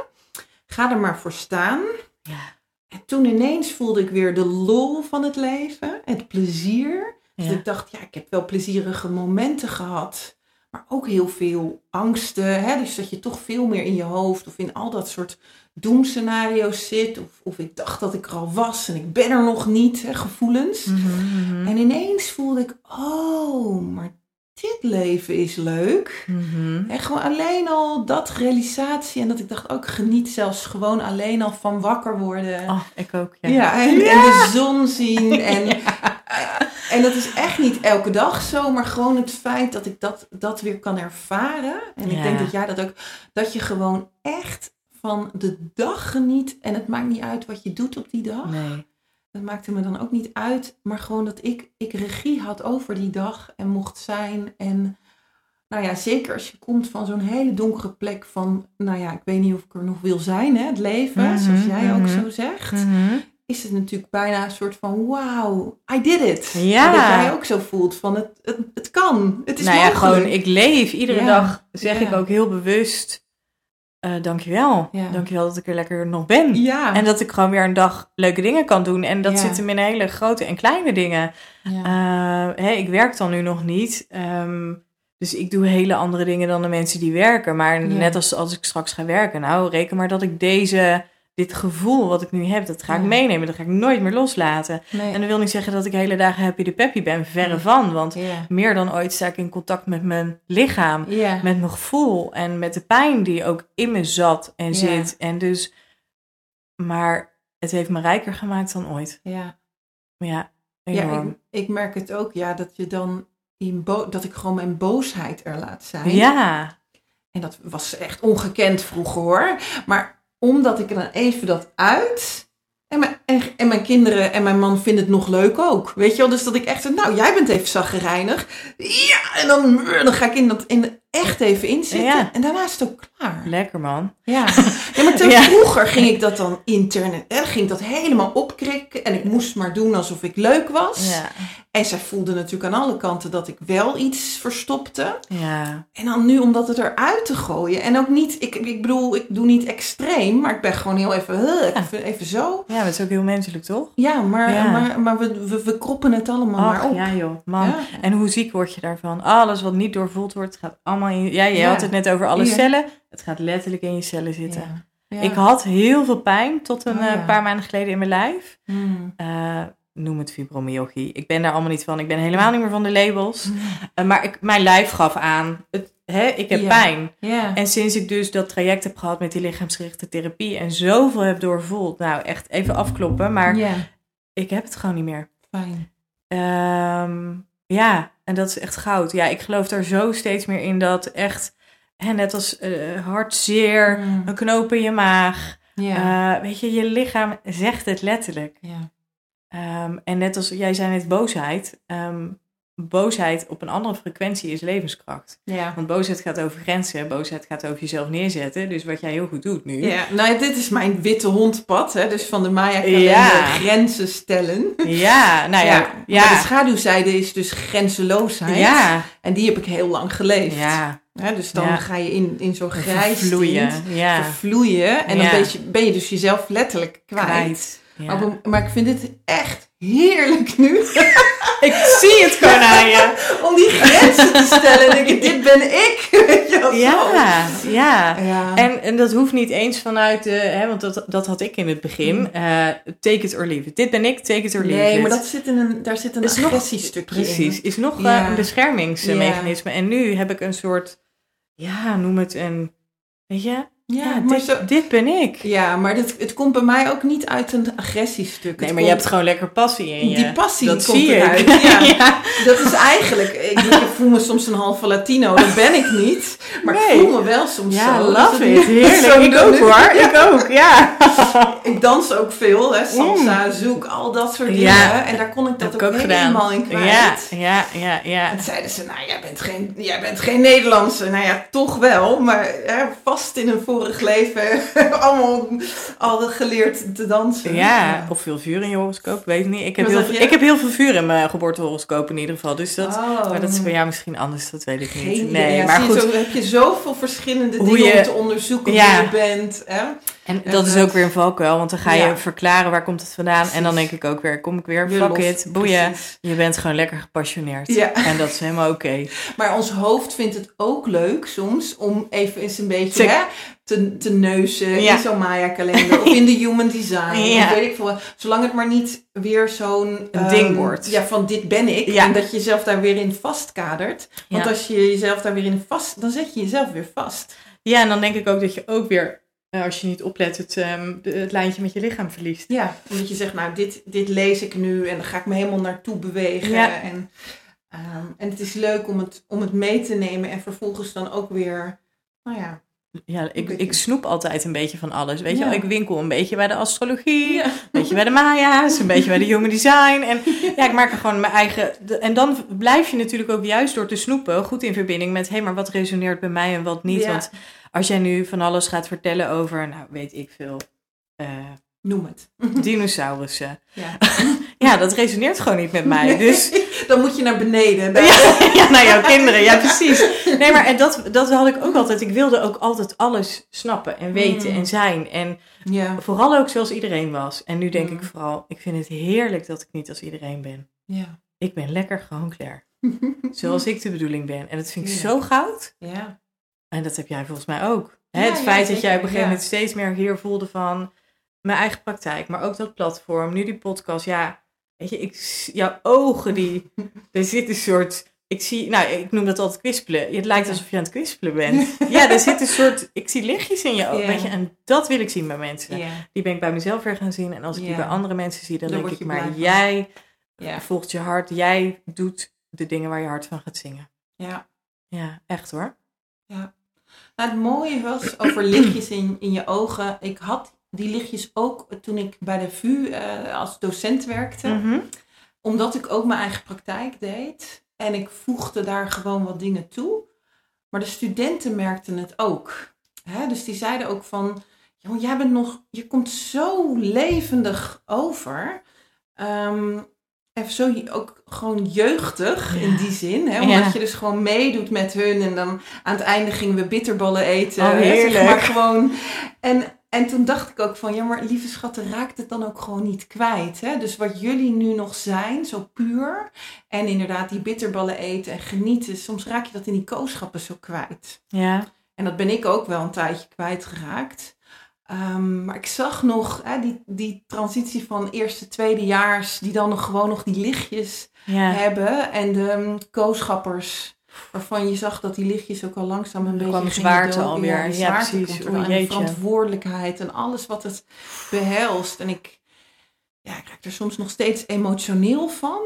Ga er maar voor staan. Ja. En toen ineens voelde ik weer de lol van het leven, het plezier. Dus ik dacht, ja, ik heb wel plezierige momenten gehad. Maar ook heel veel angsten. Hè? Dus dat je toch veel meer in je hoofd of in al dat soort doemscenario's zit. Of, of ik dacht dat ik er al was en ik ben er nog niet. Hè? Gevoelens. Mhm, mhm. En ineens voelde ik, oh, maar dit leven is leuk. Mhm. En gewoon alleen al dat realisatie. En dat ik dacht, ook geniet zelfs gewoon alleen al van wakker worden. Oh, ik ook, ja. Ja, en, en de zon zien. En, en dat is echt niet elke dag zo, maar gewoon het feit dat ik dat, dat weer kan ervaren. En ik denk dat jij dat ook, dat je gewoon echt van de dag geniet. En het maakt niet uit wat je doet op die dag. Nee. Dat maakte me dan ook niet uit, maar gewoon dat ik, ik regie had over die dag en mocht zijn. En nou ja, zeker als je komt van zo'n hele donkere plek van, nou ja, ik weet niet of ik er nog wil zijn, hè, het leven, Mhm, zoals jij ook mhm. zo zegt Mhm. is het natuurlijk bijna een soort van wow, I did it. Ja. Dat jij ook zo voelt van het, het, het kan, het is nou ja, gewoon, ik leef. Iedere Ja, dag zeg ja. ik ook heel bewust, eh dankjewel. Ja. Dankjewel dat ik er lekker nog ben. Ja. En dat ik gewoon weer een dag leuke dingen kan doen. En dat Ja. zit hem in hele grote en kleine dingen. ja. Eh, ik werk dan nu nog niet. ehm, dus ik doe hele andere dingen dan de mensen die werken. Maar net als als ik straks ga werken. Nou, reken maar dat ik deze, dit gevoel wat ik nu heb, dat ga ik Ja. meenemen. Dat ga ik nooit meer loslaten. nee. En dat wil niet zeggen dat ik hele dagen happy de peppy ben. Verre van. Want ja. meer dan ooit sta ik in contact met mijn lichaam. Met mijn gevoel en met de pijn die ook in me zat en zit. En dus, maar het heeft me rijker gemaakt dan ooit. ja. Ja, ja enorm. ik, ik merk het ook, ja, dat je dan in dat ik gewoon mijn boosheid er laat zijn. Ja, En dat was echt ongekend vroeger hoor. Maar omdat ik er dan even dat uit. En mijn, en, mijn kinderen en mijn man vinden het nog leuk ook. Weet je wel? Dus dat ik echt nou jij bent even zaggerijnig. Ja, en dan, dan ga ik in dat in echt even inzitten. Ja. En daarna is het ook klaar. lekker man. Ja, ja maar Ja. vroeger ging ik dat dan intern. En dan ging ik dat helemaal opkrikken. En ik moest maar doen alsof ik leuk was. Ja, En zij voelde natuurlijk aan alle kanten dat ik wel iets verstopte. ja. En dan nu om dat het eruit te gooien. En ook niet, ik, ik bedoel, ik doe niet extreem, maar ik ben gewoon heel even, huh, even, even zo. ja dat is ook heel menselijk, toch? Ja, maar, maar, maar we, we, we kroppen het allemaal maar op. ja joh, man. En hoe ziek word je daarvan? Alles wat niet doorvoeld wordt, gaat allemaal in... Ja, je Ja. had het net over alle Ja. cellen. Het gaat letterlijk in je cellen zitten. Ja. Ik had heel veel pijn tot een Oh, eh, paar maanden geleden in mijn lijf. Hmm. Eh, noem het fibromyalgie. Ik ben daar allemaal niet van. Ik ben helemaal niet meer van de labels. Eh, maar ik, mijn lijf gaf aan, het, hè, ik heb pijn. En sinds ik dus dat traject heb gehad met die lichaamsgerichte therapie en zoveel heb doorvoeld, nou echt even afkloppen, maar ik heb het gewoon niet meer. fijn. Ehm, ja, en dat is echt goud. Ja, ik geloof daar zo steeds meer in dat echt, hè, net als eh hartzeer, Hmm. een knoop in je maag, Ja. eh, weet je, je lichaam zegt het letterlijk. ja. Ehm, en net als jij zei net boosheid, ehm, boosheid op een andere frequentie is levenskracht. Ja. Want boosheid gaat over grenzen, boosheid gaat over jezelf neerzetten. Dus wat jij heel goed doet nu. Ja, nou dit is mijn witte hondpad, hè, dus van de Maya kalender Ja. grenzen stellen. Ja, nou ja. Maar de Ja, schaduwzijde is dus grenzeloosheid. ja, En die heb ik heel lang geleefd. ja. Hè, dus dan Ja. ga je in, in zo'n grijs Vloeien. Ja, vervloeien. En dan Ja. ben je, ben je dus jezelf letterlijk kwijt. kwijt. Ja. Maar, maar ik vind dit echt heerlijk nu. Ik zie het gewoon aan je. om die grenzen te stellen. Denk ik, dit ben ik. Weet je. Ja, ja. Ja. En, en dat hoeft niet eens vanuit de, hè, want dat, dat had ik in het begin. Eh, take it or leave it. Dit ben ik, take it or leave nee, it. maar dat zit in een, daar zit een Is nog- agressiestukje in. Precies, is nog Ja. eh, een beschermingsmechanisme. En nu heb ik een soort, ja, noem het een, weet je, Ja, maar dit, zo, dit ben ik. ja, maar dit, het komt bij mij ook niet uit een agressiestuk. Nee, maar je hebt gewoon lekker passie in je. Die passie dat komt zie eruit, ik. ja. ja. Dat is eigenlijk, ik, ik voel me soms een halve Latino, dat ben ik niet. Maar ik voel me wel soms Ja, zo. love Dus it. Heerlijk. zo Ik ook hoor. Ik ook, ja. Ik dans ook veel, hè, salsa, zoek, al dat soort dingen. Ja. En daar kon ik dat ook, helemaal in kwijt. Ja, ja, ja, ja. En zeiden ze, nou, jij bent geen, jij bent geen Nederlandse. Nou ja, toch wel. Maar hè, vast in een vorig leven allemaal al geleerd te dansen. Ja, of veel vuur in je horoscoop, weet ik niet. Ik heb, heel, je? ik heb heel veel vuur in mijn geboortehoroscoop in ieder geval. Dus dat, Oh. maar dat is bij jou misschien anders, dat weet ik niet. Nee, Ja, maar goed. Zo heb je zoveel verschillende Hoe dingen je- om te onderzoeken Ja. wie je bent. Hè? En En dat is ook weer een valkuil, want dan ga je Ja. verklaren waar komt het vandaan. En dan denk ik ook weer, kom ik weer, Weer fuck los. it, boeien. Precies. Je bent gewoon lekker gepassioneerd. Ja. En dat is helemaal oké. Maar ons hoofd vindt het ook leuk soms om even eens een beetje Te- hè, te, te neuzen Ja. in zo'n Maya-kalender of in de Human Design. Ja. Of weet ik veel. Zolang het maar niet weer zo'n ehm, ding wordt. Ja, van dit ben ik. En dat je jezelf daar weer in vastkadert. Want als je jezelf daar weer in vast, dan zet je jezelf weer vast. Ja, en dan denk ik ook dat je ook weer, als je niet oplet, het, ehm, het lijntje met je lichaam verliest. Ja, omdat je zegt, nou, dit, dit lees ik nu en dan ga ik me helemaal naartoe bewegen. Ja. En, ehm, en het is leuk om het, om het mee te nemen en vervolgens dan ook weer, nou ja. Ja, ik, ik snoep altijd een beetje van alles. Weet je, Ja. ik winkel een beetje bij de astrologie, een beetje bij de Maya's, een beetje bij de Human Design. En ja, ik maak er gewoon mijn eigen. En dan blijf je natuurlijk ook juist door te snoepen goed in verbinding met, hé, hey, maar wat resoneert bij mij en wat niet? Ja. Want als jij nu van alles gaat vertellen over, nou, weet ik veel, eh, Noem het. dinosaurussen. Ja. Ja, dat resoneert gewoon niet met mij. Dus Dan moet je naar beneden. Ja, ja, naar jouw kinderen, ja precies. Nee, maar en dat, dat had ik ook altijd. Ik wilde ook altijd alles snappen en weten Mm. en zijn. En Ja. vooral ook zoals iedereen was. En nu denk Mm. ik vooral, ik vind het heerlijk dat ik niet als iedereen ben. Ja. Ik ben lekker gewoon Claire. Zoals ik de bedoeling ben. En dat vind ik Ja. zo goud. Ja. En dat heb jij volgens mij ook. Hè, het feit dat jij op een gegeven moment steeds meer hier voelde van mijn eigen praktijk, maar ook dat platform, nu die podcast. Ja, weet je, ik, jouw ogen, die, er zit een soort, ik zie, nou, ik noem dat altijd kwispelen. Het lijkt Ja. alsof je aan het kwispelen bent. Ja, er zit een soort, ik zie lichtjes in je ogen, Ja. weet je, en dat wil ik zien bij mensen. Ja. Die ben ik bij mezelf weer gaan zien. En als ik die Ja. bij andere mensen zie, dan denk ik, maar van. jij Ja. volgt je hart, jij doet de dingen waar je hart van gaat zingen. ja. Ja, echt hoor. Nou, het mooie was over lichtjes in, in je ogen. Ik had die lichtjes ook toen ik bij de VU eh, als docent werkte. Mhm. Omdat ik ook mijn eigen praktijk deed. En ik voegde daar gewoon wat dingen toe. Maar de studenten merkten het ook. Hè? Dus die zeiden ook van... "Jongen, jij bent nog... Je komt zo levendig over. Ehm even zo ook gewoon jeugdig in die zin. Hè? Omdat Ja. je dus gewoon meedoet met hun. En dan aan het einde gingen we bitterballen eten. Oh, zeg heerlijk. maar gewoon... En, en toen dacht ik ook van, ja, maar lieve schatten, raakt het dan ook gewoon niet kwijt. Hè? Dus wat jullie nu nog zijn, zo puur. En inderdaad, die bitterballen eten en genieten. Soms raak je dat in die kooschappen zo kwijt. Ja. En dat ben ik ook wel een tijdje kwijtgeraakt. Ehm, maar ik zag nog hè, die, die transitie van eerste, tweedejaars, die dan nog gewoon nog die lichtjes Ja. hebben. En de um, kooschappers, waarvan je zag dat die lichtjes ook al langzaam een beetje kwam zwaarte alweer. Ja, die Ja, zwaarte precies. komt Oei, wel. En verantwoordelijkheid en alles wat het behelst. En ik, ja, ik raak er soms nog steeds emotioneel van.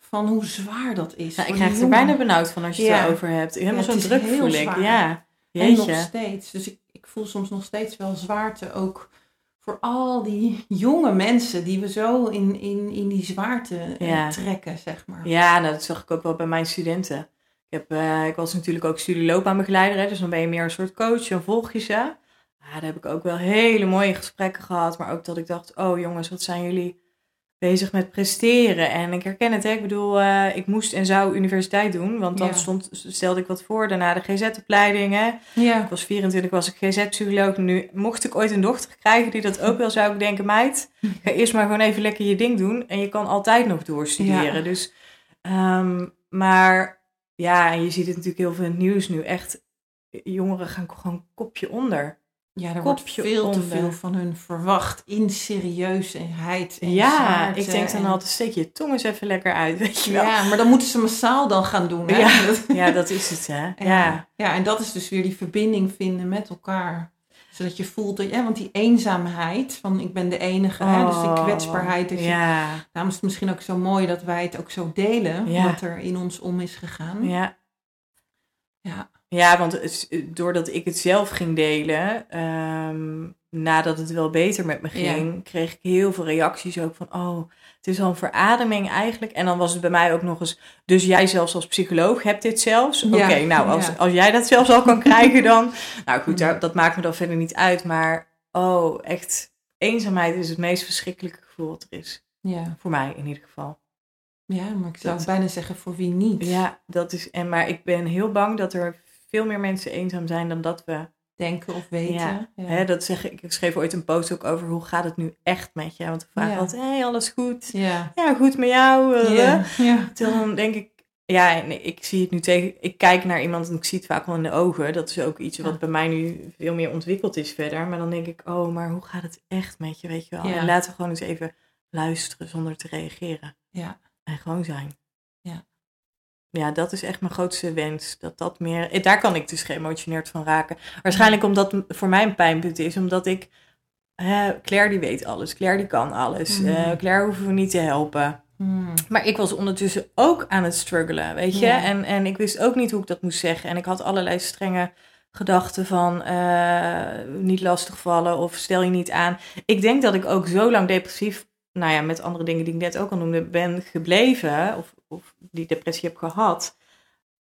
Van hoe zwaar dat is. Nou, ik krijg er bijna benauwd van als je het Ja. erover hebt. Helemaal Ja, zo'n druk voel ik. Ja. En nog steeds. Dus ik, ik voel soms nog steeds wel zwaarte ook voor al die jonge mensen die we zo in, in, in die zwaarte eh, Ja. trekken, zeg maar. Ja, nou, dat zag ik ook wel bij mijn studenten. Ik, heb, eh, ik was natuurlijk ook studieloopbaanbegeleider, hè, dus dan ben je meer een soort coach en volg je ze. Ja, daar heb ik ook wel hele mooie gesprekken gehad, maar ook dat ik dacht, oh jongens, wat zijn jullie bezig met presteren? En ik herken het, hè. ik bedoel, eh, ik moest en zou universiteit doen, want dan Ja. stond, stelde ik wat voor, daarna de GZ-opleiding, hè. Ja. Ik was 24, was ik GZ-psycholoog. Nu, mocht ik ooit een dochter krijgen die dat ook wil, zou ik denken, meid, ga eerst maar gewoon even lekker je ding doen. En je kan altijd nog doorstuderen. Ja. Dus, ehm, maar ja, en je ziet het natuurlijk heel veel in het nieuws nu. Echt, jongeren gaan gewoon kopje onder. Ja, er wordt veel te veel van hun verwacht in serieusheid en ja, zwaarte ik denk dan altijd, steek je tong eens even lekker uit, weet je wel. Ja, maar dan moeten ze massaal dan gaan doen. Hè? Ja. Dat- Ja, dat is het, hè. Ja. ja, en dat is dus weer die verbinding vinden met elkaar. Zodat je voelt dat, ja, want die eenzaamheid van ik ben de enige, hè, dus die Oh, kwetsbaarheid. Dat je, Ja, daarom is het misschien ook zo mooi dat wij het ook zo delen, Ja. wat er in ons om is gegaan. ja. Ja. Ja, want het, doordat ik het zelf ging delen, ehm, nadat het wel beter met me ging, kreeg ik heel veel reacties ook van, oh, het is al een verademing eigenlijk. En dan was het bij mij ook nog eens, dus jij zelfs als psycholoog hebt dit zelfs? Ja, Oké, nou, als, ja. als jij dat zelfs al kan krijgen dan. Nou goed, daar, dat maakt me dan verder niet uit, maar oh, echt, eenzaamheid is het meest verschrikkelijke gevoel wat er is. Ja. Voor mij in ieder geval. ja, maar ik zou Dat- bijna zeggen voor wie niet. Ja, dat is, en maar ik ben heel bang dat er veel meer mensen eenzaam zijn dan dat we Denken of weten. Ja, Ja. Hè, dat zeg ik. Ik schreef ooit een post ook over hoe gaat het nu echt met je. Want we vragen Ja. altijd, hey, alles goed? Ja. Ja, goed met jou? eh, Ja. ja. Terwijl dan denk ik, ja, en ik zie het nu tegen, ik kijk naar iemand en ik zie het vaak wel in de ogen. Dat is ook iets wat Ja. bij mij nu veel meer ontwikkeld is verder. Maar dan denk ik, oh, maar hoe gaat het echt met je, weet je wel? Ja. En laten we gewoon eens even luisteren zonder te reageren. Ja. En gewoon zijn. Ja. Dat is echt mijn grootste wens. Dat dat meer. eh, Daar kan ik dus geëmotioneerd van raken. Waarschijnlijk omdat het voor mij een pijnpunt is, omdat ik. hè, Claire die weet alles. Claire die kan alles. Mm. Eh, Claire hoeven we niet te helpen. Hmm. Maar ik was ondertussen ook aan het struggelen, weet je. Ja. En, en ik wist ook niet hoe ik dat moest zeggen. En ik had allerlei strenge gedachten van eh, niet lastigvallen of stel je niet aan. Ik denk dat ik ook zo lang depressief, nou ja, met andere dingen die ik net ook al noemde, ben gebleven. Of, of die depressie heb gehad.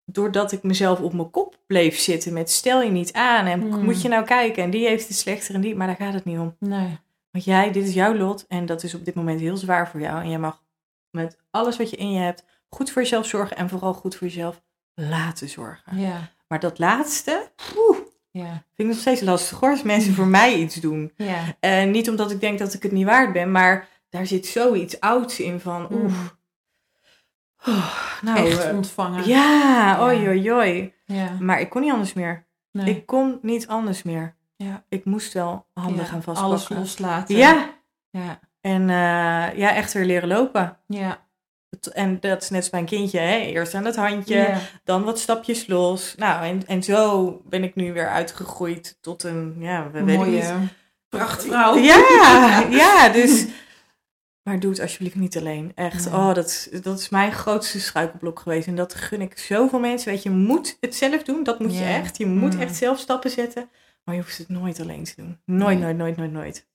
Doordat ik mezelf op mijn kop bleef zitten met stel je niet aan. En Hmm. moet je nou kijken. En die heeft het slechter en die. Maar daar gaat het niet om. Nee. Want jij, dit is jouw lot en dat is op dit moment heel zwaar voor jou. En jij mag met alles wat je in je hebt goed voor jezelf zorgen en vooral goed voor jezelf laten zorgen. Ja. Maar dat laatste, oeh, Ja. vind ik nog steeds lastig hoor, als mensen voor mij iets doen. Ja. En niet omdat ik denk dat ik het niet waard ben, maar daar zit zoiets ouds in van, oeh. Oh, nou, Echt eh, ontvangen. ja, oi, oi. Maar ik kon niet anders meer. Nee. Ik kon niet anders meer. Ja. Ik moest wel handen Ja, gaan vastpakken. Alles loslaten. Ja, Ja. en eh, ja, echt weer leren lopen. Ja. En dat is net als bij een kindje, hè? eerst aan het handje, Ja. dan wat stapjes los. Nou, en, en zo ben ik nu weer uitgegroeid tot een, ja, we weten niet. Mooie prachtvrouw. Ja, ja, dus. Maar doe het alsjeblieft niet alleen. Echt, Nee. oh, dat, is- dat is mijn grootste struikelblok geweest. En dat gun ik zoveel mensen. Weet je, je moet het zelf doen. Dat moet je echt. Je moet Mm. echt zelf stappen zetten. Maar je hoeft het nooit alleen te doen. Nooit, Nee. nooit, nooit, nooit, nooit.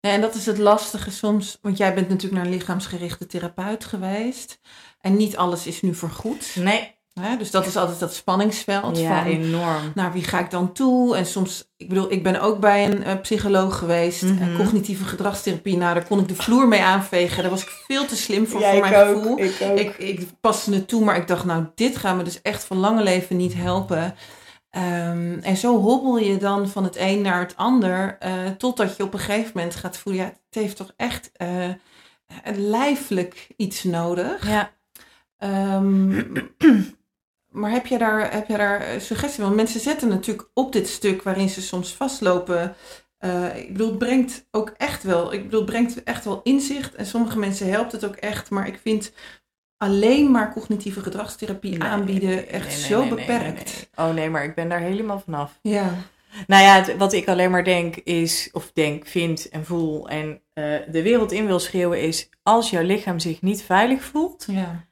Ja, en dat is het lastige soms, want jij bent natuurlijk naar een lichaamsgerichte therapeut geweest. En niet alles is nu vergoed. Nee. Hè? Dus dat is altijd dat spanningsveld Ja, van, enorm. naar wie ga ik dan toe? En soms, ik bedoel, ik ben ook bij een eh, psycholoog geweest. Mhm. En cognitieve gedragstherapie, nou, daar kon ik de vloer mee aanvegen. Daar was ik veel te slim voor, Ja, voor mijn ook, gevoel. ik ook. Ik, ik paste het toe, maar ik dacht, nou, dit gaat me dus echt van lange leven niet helpen. Ehm, en zo hobbel je dan van het een naar het ander, eh, totdat je op een gegeven moment gaat voelen, ja, het heeft toch echt eh, een lijfelijk iets nodig. Ja. Ehm, maar heb je daar, heb je daar eh, suggestie? Want mensen zetten natuurlijk op dit stuk waarin ze soms vastlopen. eh, ik bedoel, het brengt ook echt wel, ik bedoel, het brengt echt wel inzicht. En sommige mensen helpt het ook echt. Maar ik vind alleen maar cognitieve gedragstherapie Nee, aanbieden echt nee, zo nee, beperkt. Oh nee, maar ik ben daar helemaal vanaf. Ja, Nou ja, het- wat ik alleen maar denk is, of denk, vind en voel en eh, de wereld in wil schreeuwen is, als jouw lichaam zich niet veilig voelt, ja,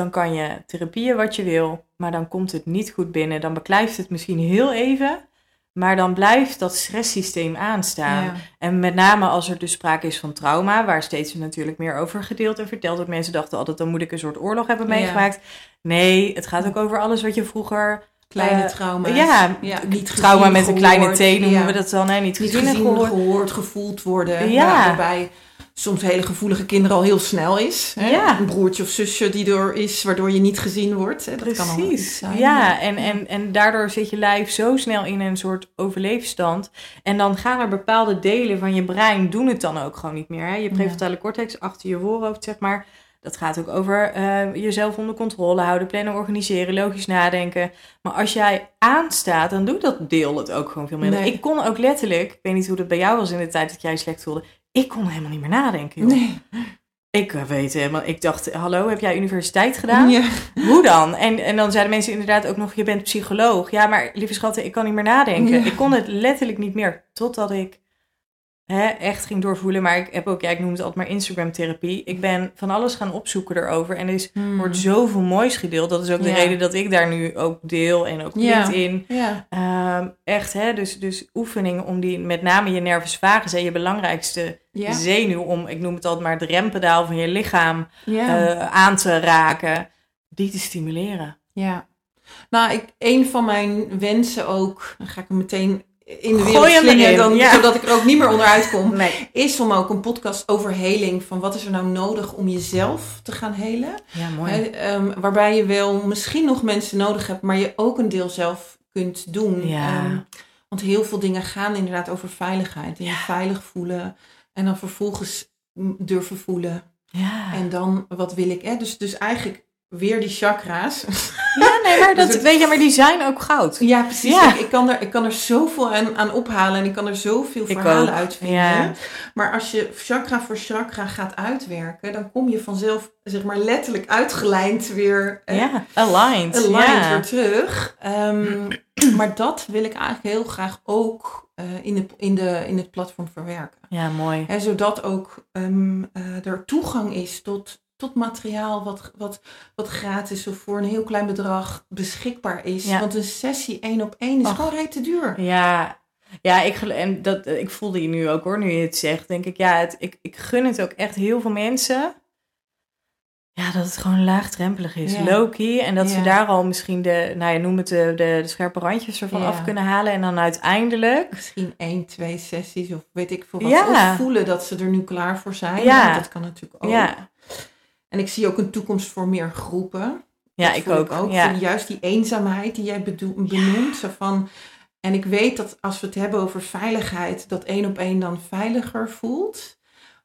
dan kan je therapieën wat je wil, maar dan komt het niet goed binnen. Dan beklijft het misschien heel even, Maar dan blijft dat stresssysteem aanstaan. Ja. En met name als er dus sprake is van trauma, waar steeds natuurlijk meer over gedeeld en verteld wordt. Mensen dachten altijd, dan moet ik een soort oorlog hebben Ja. meegemaakt. Nee, het gaat ook over alles wat je vroeger... Kleine eh, trauma's. ja, niet trauma met een kleine. T noemen Ja. we dat dan. Hè? Niet Niet gezien, en gezien, gehoord. gehoord, gevoeld worden. Ja. Ja, waarbij soms hele gevoelige kinderen al heel snel is. Hè? Ja. Een broertje of zusje die er is, waardoor je niet gezien wordt. Hè? Dat kan Precies. zijn. Ja, en, en, en daardoor zit je lijf zo snel in een soort overleefstand. En dan gaan er bepaalde delen van je brein doen het dan ook gewoon niet meer. Hè? Je prefrontale cortex achter je voorhoofd, zeg maar. Dat gaat ook over eh, jezelf onder controle houden, plannen, organiseren, logisch nadenken. Maar als jij aanstaat, dan doet dat deel het ook gewoon veel minder. Nee. Ik kon ook letterlijk, ik weet niet hoe dat bij jou was in de tijd dat jij slecht voelde. Ik kon helemaal niet meer nadenken. joh. Nee. Ik eh, weet helemaal, ik dacht, hallo, heb jij universiteit gedaan? Ja. Hoe dan? En, en dan zeiden mensen inderdaad ook nog, je bent psycholoog. Ja, maar lieve schatten, ik kan niet meer nadenken. Ja. Ik kon het letterlijk niet meer, totdat ik hè, echt ging doorvoelen. Maar ik heb ook, ja, ik noem het altijd maar Instagram-therapie. Ik ben van alles gaan opzoeken erover. En er is, Hmm. wordt zoveel moois gedeeld. Dat is ook de Ja. reden dat ik daar nu ook deel en ook Ja. LinkedIn. Ja. Ehm, echt, hè, dus, dus oefeningen om die, met name je nervus vagus, hè, je belangrijkste Ja. zenuw, om, ik noem het altijd maar, het rempedaal van je lichaam eh, aan te raken, die te stimuleren. ja. Nou, ik, een van mijn wensen ook, dan ga ik hem meteen in de wereld slingen, dan, ja. zodat ik er ook niet meer onderuit kom. Nee. Is om ook een podcast over heling, van wat is er nou nodig om jezelf te gaan helen. Ja, mooi. Ehm, waarbij je wel misschien nog mensen nodig hebt, maar je ook een deel zelf kunt doen. Ja. Ehm, want heel veel dingen gaan inderdaad over veiligheid. En je Ja. veilig voelen. En dan vervolgens durven voelen. Ja. En dan, wat wil ik? Hè? Dus, dus eigenlijk weer die chakra's. ja, nee, maar, dat, Dus het- weet je, maar die zijn ook goud. Ja, precies. Ja. Ik, ik, kan er, ik kan er zoveel aan, aan ophalen. En ik kan er zoveel verhalen uitvinden. ja. Maar als je chakra voor chakra gaat uitwerken, dan kom je vanzelf, zeg maar, letterlijk uitgelijnd weer. hè, Ja, aligned. aligned ja. weer terug. Ehm, maar dat wil ik eigenlijk heel graag ook eh, in, het, in, de, in het platform verwerken. Ja, mooi. Hè, zodat ook ehm, eh, er toegang is tot, tot materiaal wat, wat, wat gratis of voor een heel klein bedrag beschikbaar is. Ja. Want een sessie één op één is gewoon reet te duur. Ja, ja ik, en dat, ik voelde je nu ook hoor, nu je het zegt. Denk ik, ja, het, ik, ik gun het ook echt heel veel mensen. Ja, dat het gewoon laagdrempelig is. Ja. Low-key. En dat ze daar al misschien de, nou ja, noem het de, de, de scherpe randjes ervan Ja. af kunnen halen. En dan uiteindelijk Misschien één, twee sessies of weet ik veel wat. Of voelen dat ze er nu klaar voor zijn. Ja. Dat kan natuurlijk ook. Ja, En ik zie ook een toekomst voor meer groepen. ja Dat ik voel ook. ja. Juist die eenzaamheid die jij benoemt. Zo van, en ik weet dat als we het hebben over veiligheid, dat één op één dan veiliger voelt.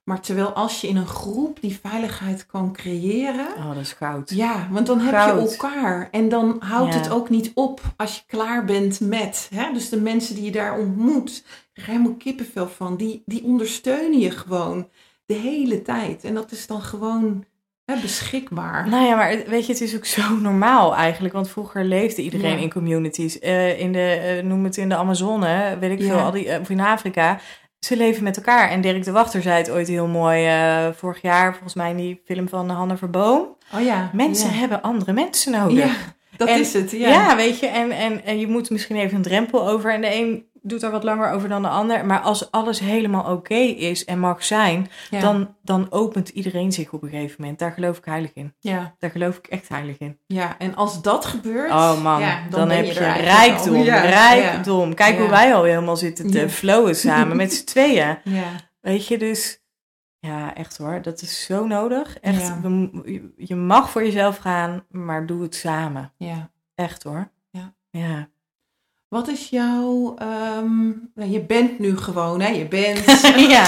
Maar terwijl als je in een groep die veiligheid kan creëren. Oh, dat is goud. Ja, want dan heb je elkaar. En dan houdt Ja. het ook niet op als je klaar bent met. Hè? Dus de mensen die je daar ontmoet, krijg er helemaal kippenvel van. Die, die ondersteunen je gewoon de hele tijd. En dat is dan gewoon hè, beschikbaar. Nou ja, maar weet je, het is ook zo normaal eigenlijk. Want vroeger leefde iedereen Ja. in communities. Eh, in de, eh, noem het in de Amazone, weet ik Ja. veel, al die, eh, of in Afrika. Ze leven met elkaar. En Dirk de Wachter zei het ooit heel mooi vorig jaar, volgens mij in die film van Hanne Verboom. Oh ja. Mensen ja. hebben andere mensen nodig. Dat En- is het. Ja. Ja, weet je, en, en, en je moet misschien even een drempel over. En de een doet er wat langer over dan de ander. Maar als alles helemaal oké is en mag zijn, Ja. dan, dan opent iedereen zich op een gegeven moment. Daar geloof ik heilig in. ja. Daar geloof ik echt heilig in. ja, en als dat gebeurt. Oh man, ja, dan, heb je, rijkdom. Ja, Rijkdom. Kijk hoe wij al helemaal zitten te flowen samen met z'n tweeën. Ja. Weet je, dus ja, echt hoor. Dat is zo nodig. Echt, je mag voor jezelf gaan, maar doe het samen. ja. Echt hoor. Ja. Ja. Wat is jouw. ehm, nou, je bent nu gewoon, hè? Je bent. ja,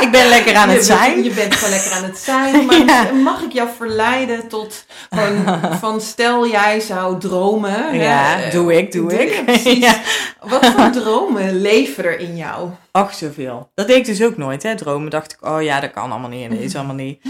ik ben lekker aan het zijn. je bent gewoon lekker aan het zijn. Maar Ja. mag ik jou verleiden tot. Gewoon, van stel jij zou dromen. Ja, doe ik, doe ik. precies. Ja. Wat voor dromen leven er in jou? Ach, zoveel. Dat deed ik dus ook nooit, hè. Dromen dacht ik, oh ja, dat kan allemaal niet en dat is allemaal niet.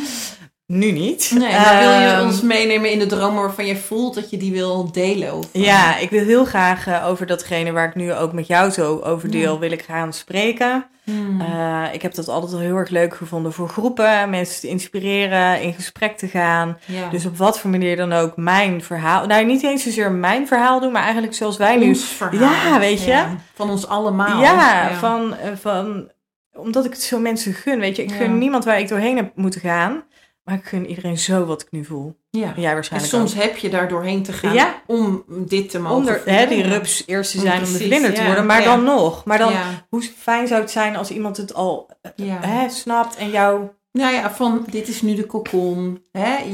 Nu niet. Nee, maar wil je Ehm, ons meenemen in de dromen waarvan je voelt dat je die wil delen? Of, Ja, ik wil heel graag eh, over datgene waar ik nu ook met jou zo over deel, wil ik gaan spreken. Hmm. Eh, ik heb dat altijd al heel erg leuk gevonden voor groepen, mensen te inspireren, in gesprek te gaan. ja. Dus op wat voor manier dan ook mijn verhaal, nou niet eens zozeer mijn verhaal doen, maar eigenlijk zoals wij nu. verhaal. Ja, weet je? Van ons allemaal. Ja, Van, eh, van, omdat ik het zo mensen gun, weet je. Ik gun niemand waar ik doorheen heb moeten gaan, maar ik gun iedereen zo wat ik nu voel. Ja. En jij En waarschijnlijk soms ook. heb je daar doorheen te gaan Ja. om dit te mogen Onder hè, die rups eerst te zijn om de vlinder te worden, maar ja. dan nog. Maar dan, hoe fijn zou het zijn als iemand het al eh, hè, snapt en jou... Nou ja, van dit is nu de kokon.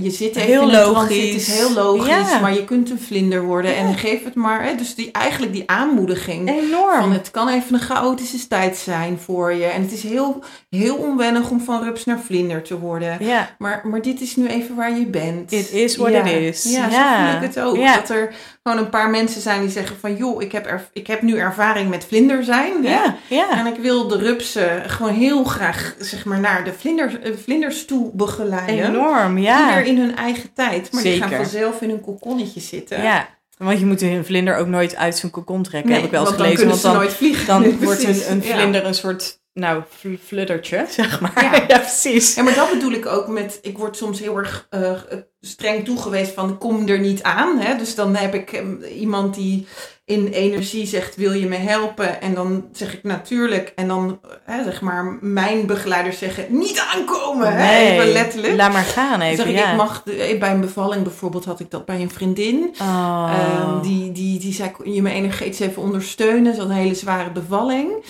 Je zit even Heel in logisch. Het is heel logisch, Ja. maar je kunt een vlinder worden. En geef het maar. Hè? Dus die, eigenlijk die aanmoediging. Enorm. Van het kan even een chaotische tijd zijn voor je. En het is heel, heel onwennig om van rups naar vlinder te worden. Ja, Maar, maar dit is nu even waar je bent. It is what ja. it is. Ja, zo voel ik het ook. Dat er gewoon een paar mensen zijn die zeggen van... joh, ik heb, er, ik heb nu ervaring met vlinder zijn. ja, ja. En ik wil de rupsen gewoon heel graag zeg maar, naar de vlinders, eh, vlinders toe begeleiden. Enorm, Ieder ja. in hun eigen tijd. Maar die gaan Zeker. vanzelf in hun kokonnetje zitten. Ja, want je moet een vlinder ook nooit uit zijn kokon trekken, Nee, heb ik wel eens want gelezen. Want ze dan, nooit vliegen. dan Nee, wordt een, Ja. vlinder een soort, nou, fl- fluttertje, zeg maar. Ja. Ja, precies. Ja, maar dat bedoel ik ook met, ik word soms heel erg eh, streng toegewezen van kom er niet aan. Hè? Dus dan heb ik em, iemand die in energie zegt wil je me helpen? En dan zeg ik natuurlijk. En dan hè, zeg maar mijn begeleiders zeggen niet aankomen. Hè? Even letterlijk. laat maar gaan Dan even, zeg ik, ja. ik mag, de- bij een bevalling bijvoorbeeld had ik dat bij een vriendin. Oh. Ehm, die, die, die zei, kon je me energetisch even ondersteunen? Ze had een hele zware bevalling.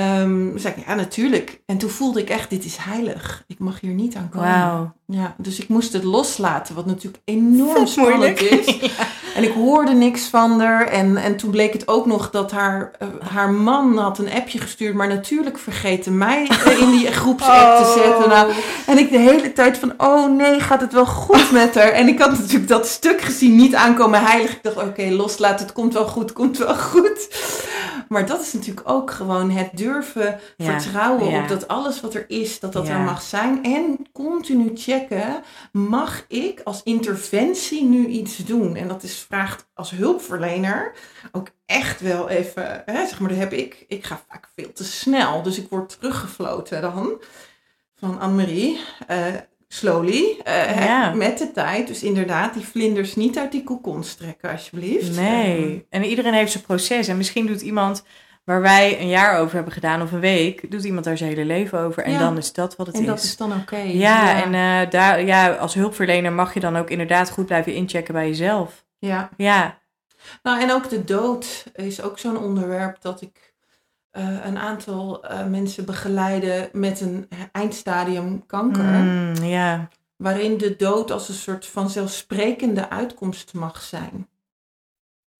Ehm zei ik, ja natuurlijk. En toen voelde ik echt, dit is heilig. Ik mag hier niet aan komen. Wauw. Ja, dus ik moest het loslaten, wat natuurlijk enorm spannend moeilijk. is. En ik hoorde niks van haar. En, en toen bleek het ook nog dat haar, eh, haar man had een appje gestuurd, maar natuurlijk vergeten mij in die groepsapp te zetten. Nou, en ik de hele tijd van, oh nee, gaat het wel goed met haar? En ik had natuurlijk dat stuk gezien, niet aankomen heilig. Ik dacht, oké, loslaten, het komt wel goed, komt wel goed. Maar dat is natuurlijk ook gewoon het durven Ja, vertrouwen ja. op dat alles wat er is, dat dat Ja. er mag zijn. En continu checken, mag ik als interventie nu iets doen? En dat is vraagt als hulpverlener ook echt wel even, hè, zeg maar, daar heb ik, ik ga vaak veel te snel. Dus ik word teruggefloten dan van Annemarie. eh slowly, eh, Ja. met de tijd. Dus inderdaad, die vlinders niet uit die kokons trekken, alsjeblieft. Nee. En iedereen heeft zijn proces. En misschien doet iemand waar wij een jaar over hebben gedaan of een week, doet iemand daar zijn hele leven over. En Ja. dan is dat wat het En is. dat is dan oké. Ja, en eh, daar, ja, als hulpverlener mag je dan ook inderdaad goed blijven inchecken bij jezelf. Ja. Ja, Nou, en ook de dood is ook zo'n onderwerp dat ik eh, een aantal eh, mensen begeleide met een eindstadium kanker. Mm, ja. Waarin de dood als een soort van zelfsprekende uitkomst mag zijn.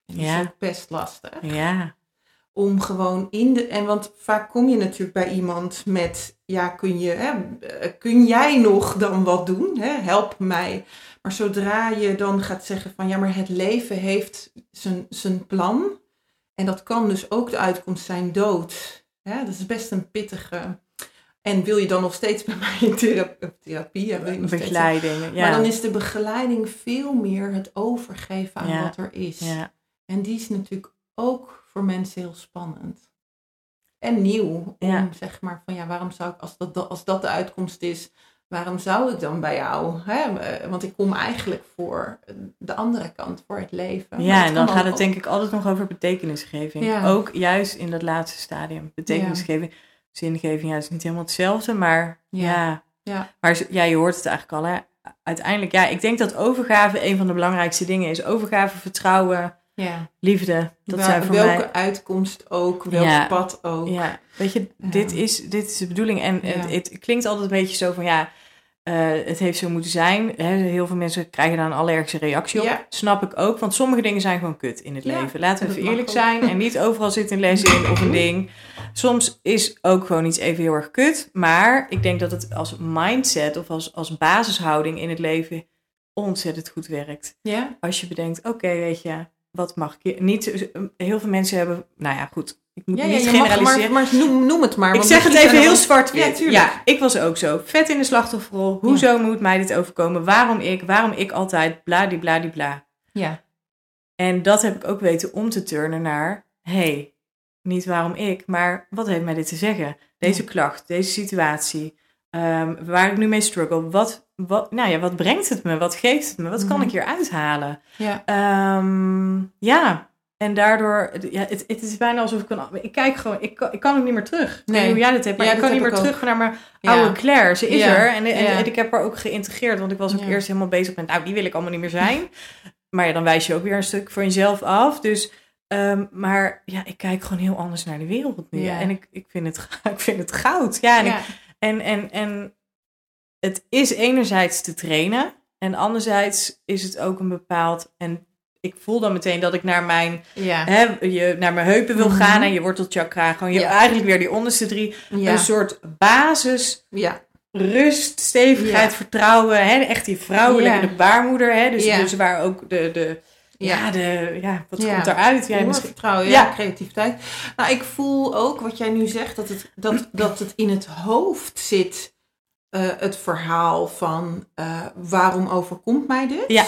En dat Ja. is ook best lastig. ja. Om gewoon in de. En want vaak kom je natuurlijk bij iemand met. Ja, kun, je, hè, eh, kun jij nog dan wat doen? Hè? Help mij. Maar zodra je dan gaat zeggen van ja, maar het leven heeft zijn, zijn plan. En dat kan dus ook de uitkomst zijn dood. Ja, dat is best een pittige. En wil je dan nog steeds bij mij in thera- therapie? Ja, wil je nog steeds- Begeleiding. Ja. Maar dan is de begeleiding veel meer het overgeven aan Ja. wat er is. ja. En die is natuurlijk ook voor mensen heel spannend. En nieuw. Om Ja. zeg maar van ja, waarom zou ik, als dat, als dat de uitkomst is, waarom zou ik dan bij jou? Hè? Eh, Want ik kom eigenlijk voor de andere kant, voor het leven. Ja, en dan gaat het denk ik altijd nog over betekenisgeving. Ja. Ook juist in dat laatste stadium. Betekenisgeving, zingeving, ja, is niet helemaal hetzelfde, maar Ja. ja. Maar ja, je hoort het eigenlijk al, hè. Uiteindelijk, ja, ik denk dat overgave een van de belangrijkste dingen is. Overgave, vertrouwen, Ja. liefde. Dat zijn voor welke mij... uitkomst ook, welk pad ook. Ja, weet je, dit, is, dit is de bedoeling. En het, het klinkt altijd een beetje zo van, ja, eh, het heeft zo moeten zijn. Hè, heel veel mensen krijgen daar een allergische reactie op. Ja. Snap ik ook, want sommige dingen zijn gewoon kut in het Ja, leven. Laten we even eerlijk ook. zijn. En niet overal zit een les in of een ding. Soms is ook gewoon iets even heel erg kut. Maar ik denk dat het als mindset of als, als basishouding in het leven ontzettend goed werkt. Ja? Als je bedenkt, oké, weet je, wat mag ik? Niet, heel veel mensen hebben, nou ja, goed. Ik moet Ja, niet ja, mag, maar, maar noem, noem het maar. ik zeg het even heel zwart-wit. Ja, tuurlijk. ik was ook zo. Vet in de slachtofferrol. Hoezo moet mij dit overkomen? Waarom ik? Waarom ik altijd? Bladibladibla. Ja. En dat heb ik ook weten om te turnen naar... hey, niet waarom ik, maar wat heeft mij dit te zeggen? Deze klacht, deze situatie, ehm, waar ik nu mee struggle. Wat, wat, nou ja, wat brengt het me? Wat geeft het me? Wat kan Mhm. ik hier uithalen? Ja. Ehm, ja, en daardoor, ja, het, het is bijna alsof ik een, ik kijk gewoon, ik, kan- ik kan ook niet meer terug. Nee. hoe jij dat hebt, maar Ja, ik kan niet meer terug naar mijn Ja. oude Claire. Ze is er en, en, ik heb haar ook geïntegreerd, want ik was ook eerst helemaal bezig met, nou, die wil ik allemaal niet meer zijn. maar ja, dan wijs je ook weer een stuk voor jezelf af. Dus, ehm, maar ja, ik kijk gewoon heel anders naar de wereld nu. Ja. En ik, ik, vind het, ik vind het goud. Ja, en, ik- en, en, en het is enerzijds te trainen. En anderzijds is het ook een bepaald... En ik voel dan meteen dat ik naar mijn, Ja. hè, je, naar mijn heupen wil Mhm. gaan. En je wortelchakra. Gewoon je, Ja. eigenlijk weer die onderste drie. Ja. Een soort basis, Ja. rust, stevigheid, vertrouwen. Hè, echt die vrouwelijke, de baarmoeder. Hè, dus, dus waar ook de... de ja. De, ja, wat Ja. komt eruit? Ja, misschien, Vertrouwen, ja, Ja. creativiteit. Nou, ik voel ook wat jij nu zegt, dat het, dat, dat het in het hoofd zit, eh, het verhaal van eh, waarom overkomt mij dit? Ja.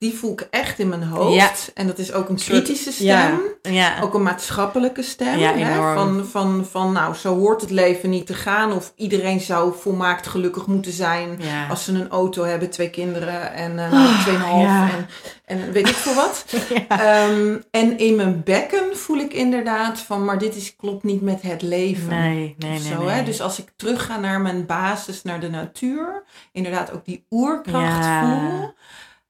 Die voel ik echt in mijn hoofd. Ja. En dat is ook een kritische stem. ja, ja. Ook een maatschappelijke stem. Ja, hè? Van, van, van, nou, zo hoort het leven niet te gaan. Of iedereen zou volmaakt gelukkig moeten zijn. Als ze een auto hebben, twee kinderen en eh Oh, tweeënhalf en, en weet ik veel wat. Ehm, en in mijn bekken voel ik inderdaad van, maar dit is, klopt niet met het leven. Nee, nee, nee. zo, nee. Hè? Dus als ik terug ga naar mijn basis, naar de natuur, inderdaad ook die oerkracht Ja. voel,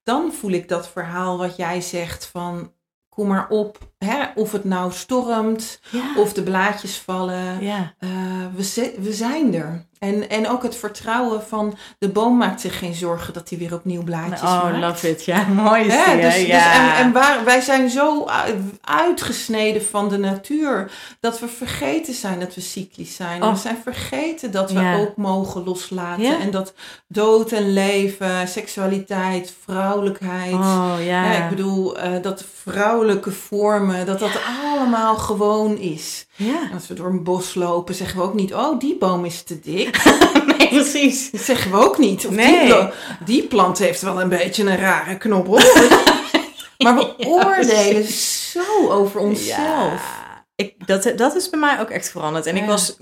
dan voel ik dat verhaal wat jij zegt van, kom maar op, hè? of het nou stormt, ja. of de blaadjes vallen, ja. eh, we, we zijn er. En, en ook het vertrouwen van, de boom maakt zich geen zorgen dat hij weer opnieuw blaadjes Oh, maakt. love it. Ja, mooi is Hè, die, dus, dus- ja. en, en waar, wij zijn zo uitgesneden van de natuur dat we vergeten zijn dat we cyclisch zijn. Oh. we zijn vergeten dat we Ja. ook mogen loslaten. Ja. En dat dood en leven, seksualiteit, vrouwelijkheid. Oh, ja. Ja, ik bedoel, eh, dat vrouwelijke vormen, dat dat allemaal gewoon is. Ja. En als we door een bos lopen, zeggen we ook niet, oh, die boom is te dik. nee, precies. Dat zeggen we ook niet. Of Nee. die, die plant heeft wel een beetje een rare knobbel. maar we oordelen zo over onszelf. Ja. Ik, dat, dat is bij mij ook echt veranderd. En ik was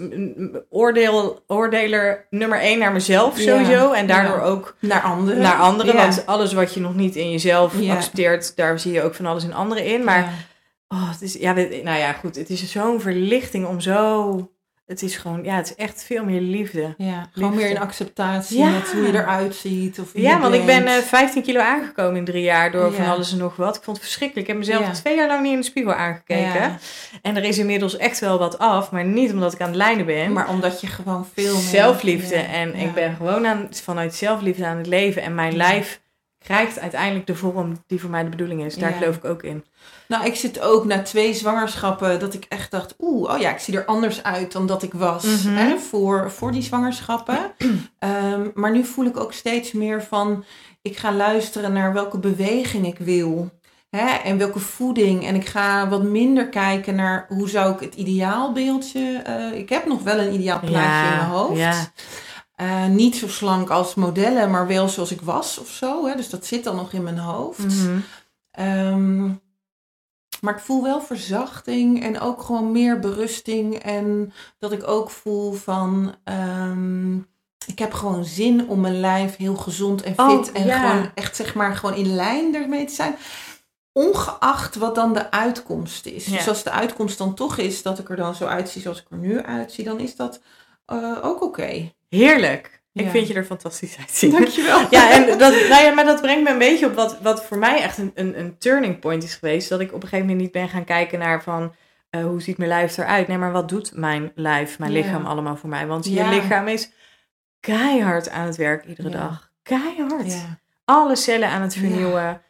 oordeel, oordeler nummer één naar mezelf Ja. sowieso. En daardoor Ja. ook Naar anderen. naar anderen. Want alles wat je nog niet in jezelf accepteert, daar zie je ook van alles in anderen in. Maar. Oh, het is, ja, nou ja, goed. Het is zo'n verlichting om zo... Het is gewoon, ja, het is echt veel meer liefde. Ja, gewoon meer in acceptatie Ja. met hoe je eruit ziet. Of Ja, want ik ben bent. eh 15 kilo aangekomen in drie jaar door van alles en nog wat. Ik vond het verschrikkelijk. Ik heb mezelf Ja. twee jaar lang niet in de spiegel aangekeken. Ja. En er is inmiddels echt wel wat af, maar niet omdat ik aan het lijnen ben. Maar omdat je gewoon veel meer... zelfliefde. En ik ben gewoon aan, vanuit zelfliefde aan het leven. En mijn lijf krijgt uiteindelijk de vorm die voor mij de bedoeling is. Daar Ja. geloof ik ook in. Nou, ik zit ook na twee zwangerschappen dat ik echt dacht... Oeh, oh ja, ik zie er anders uit dan dat ik was Mhm. hè, voor, voor die zwangerschappen. Ehm, maar nu voel ik ook steeds meer van... Ik ga luisteren naar welke beweging ik wil. Hè, en welke voeding. En ik ga wat minder kijken naar hoe zou ik het ideaalbeeldje... eh, ik heb nog wel een ideaal plaatje in mijn hoofd. Ja. Eh, niet zo slank als modellen, maar wel zoals ik was of zo. Hè? Dus dat zit dan nog in mijn hoofd. Mhm. Ehm, maar ik voel wel verzachting en ook gewoon meer berusting. En dat ik ook voel van... ehm, ik heb gewoon zin om mijn lijf heel gezond en fit Oh, en ja. gewoon echt zeg maar gewoon in lijn ermee te zijn. Ongeacht wat dan de uitkomst is. Ja. Dus als de uitkomst dan toch is dat ik er dan zo uitzie zoals ik er nu uitzie, dan is dat eh, ook oké. Heerlijk. Ik Ja. vind je er fantastisch uitzien. Dankjewel. Ja, en dat, nou ja, maar dat brengt me een beetje op wat, wat voor mij echt een, een, een turning point is geweest. Dat ik op een gegeven moment niet ben gaan kijken naar van eh, hoe ziet mijn lijf eruit. Nee, maar wat doet mijn lijf, mijn Ja. lichaam allemaal voor mij? Want Ja. je lichaam is keihard aan het werk iedere dag. Keihard. Alle cellen aan het vernieuwen.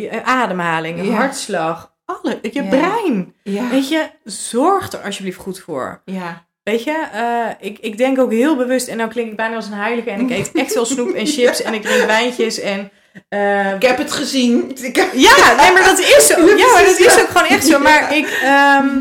je ademhaling, hartslag. Alle, je brein. Weet je, zorg er alsjeblieft goed voor. ja. Weet je, eh, ik, ik denk ook heel bewust, en dan klink ik bijna als een heilige, en ik eet echt wel snoep en chips en ik drink wijntjes en... eh, Ik heb het gezien. Ik heb- ja, nee, maar dat is zo. Ja, maar dat is ook gewoon echt zo. Maar ik, ehm,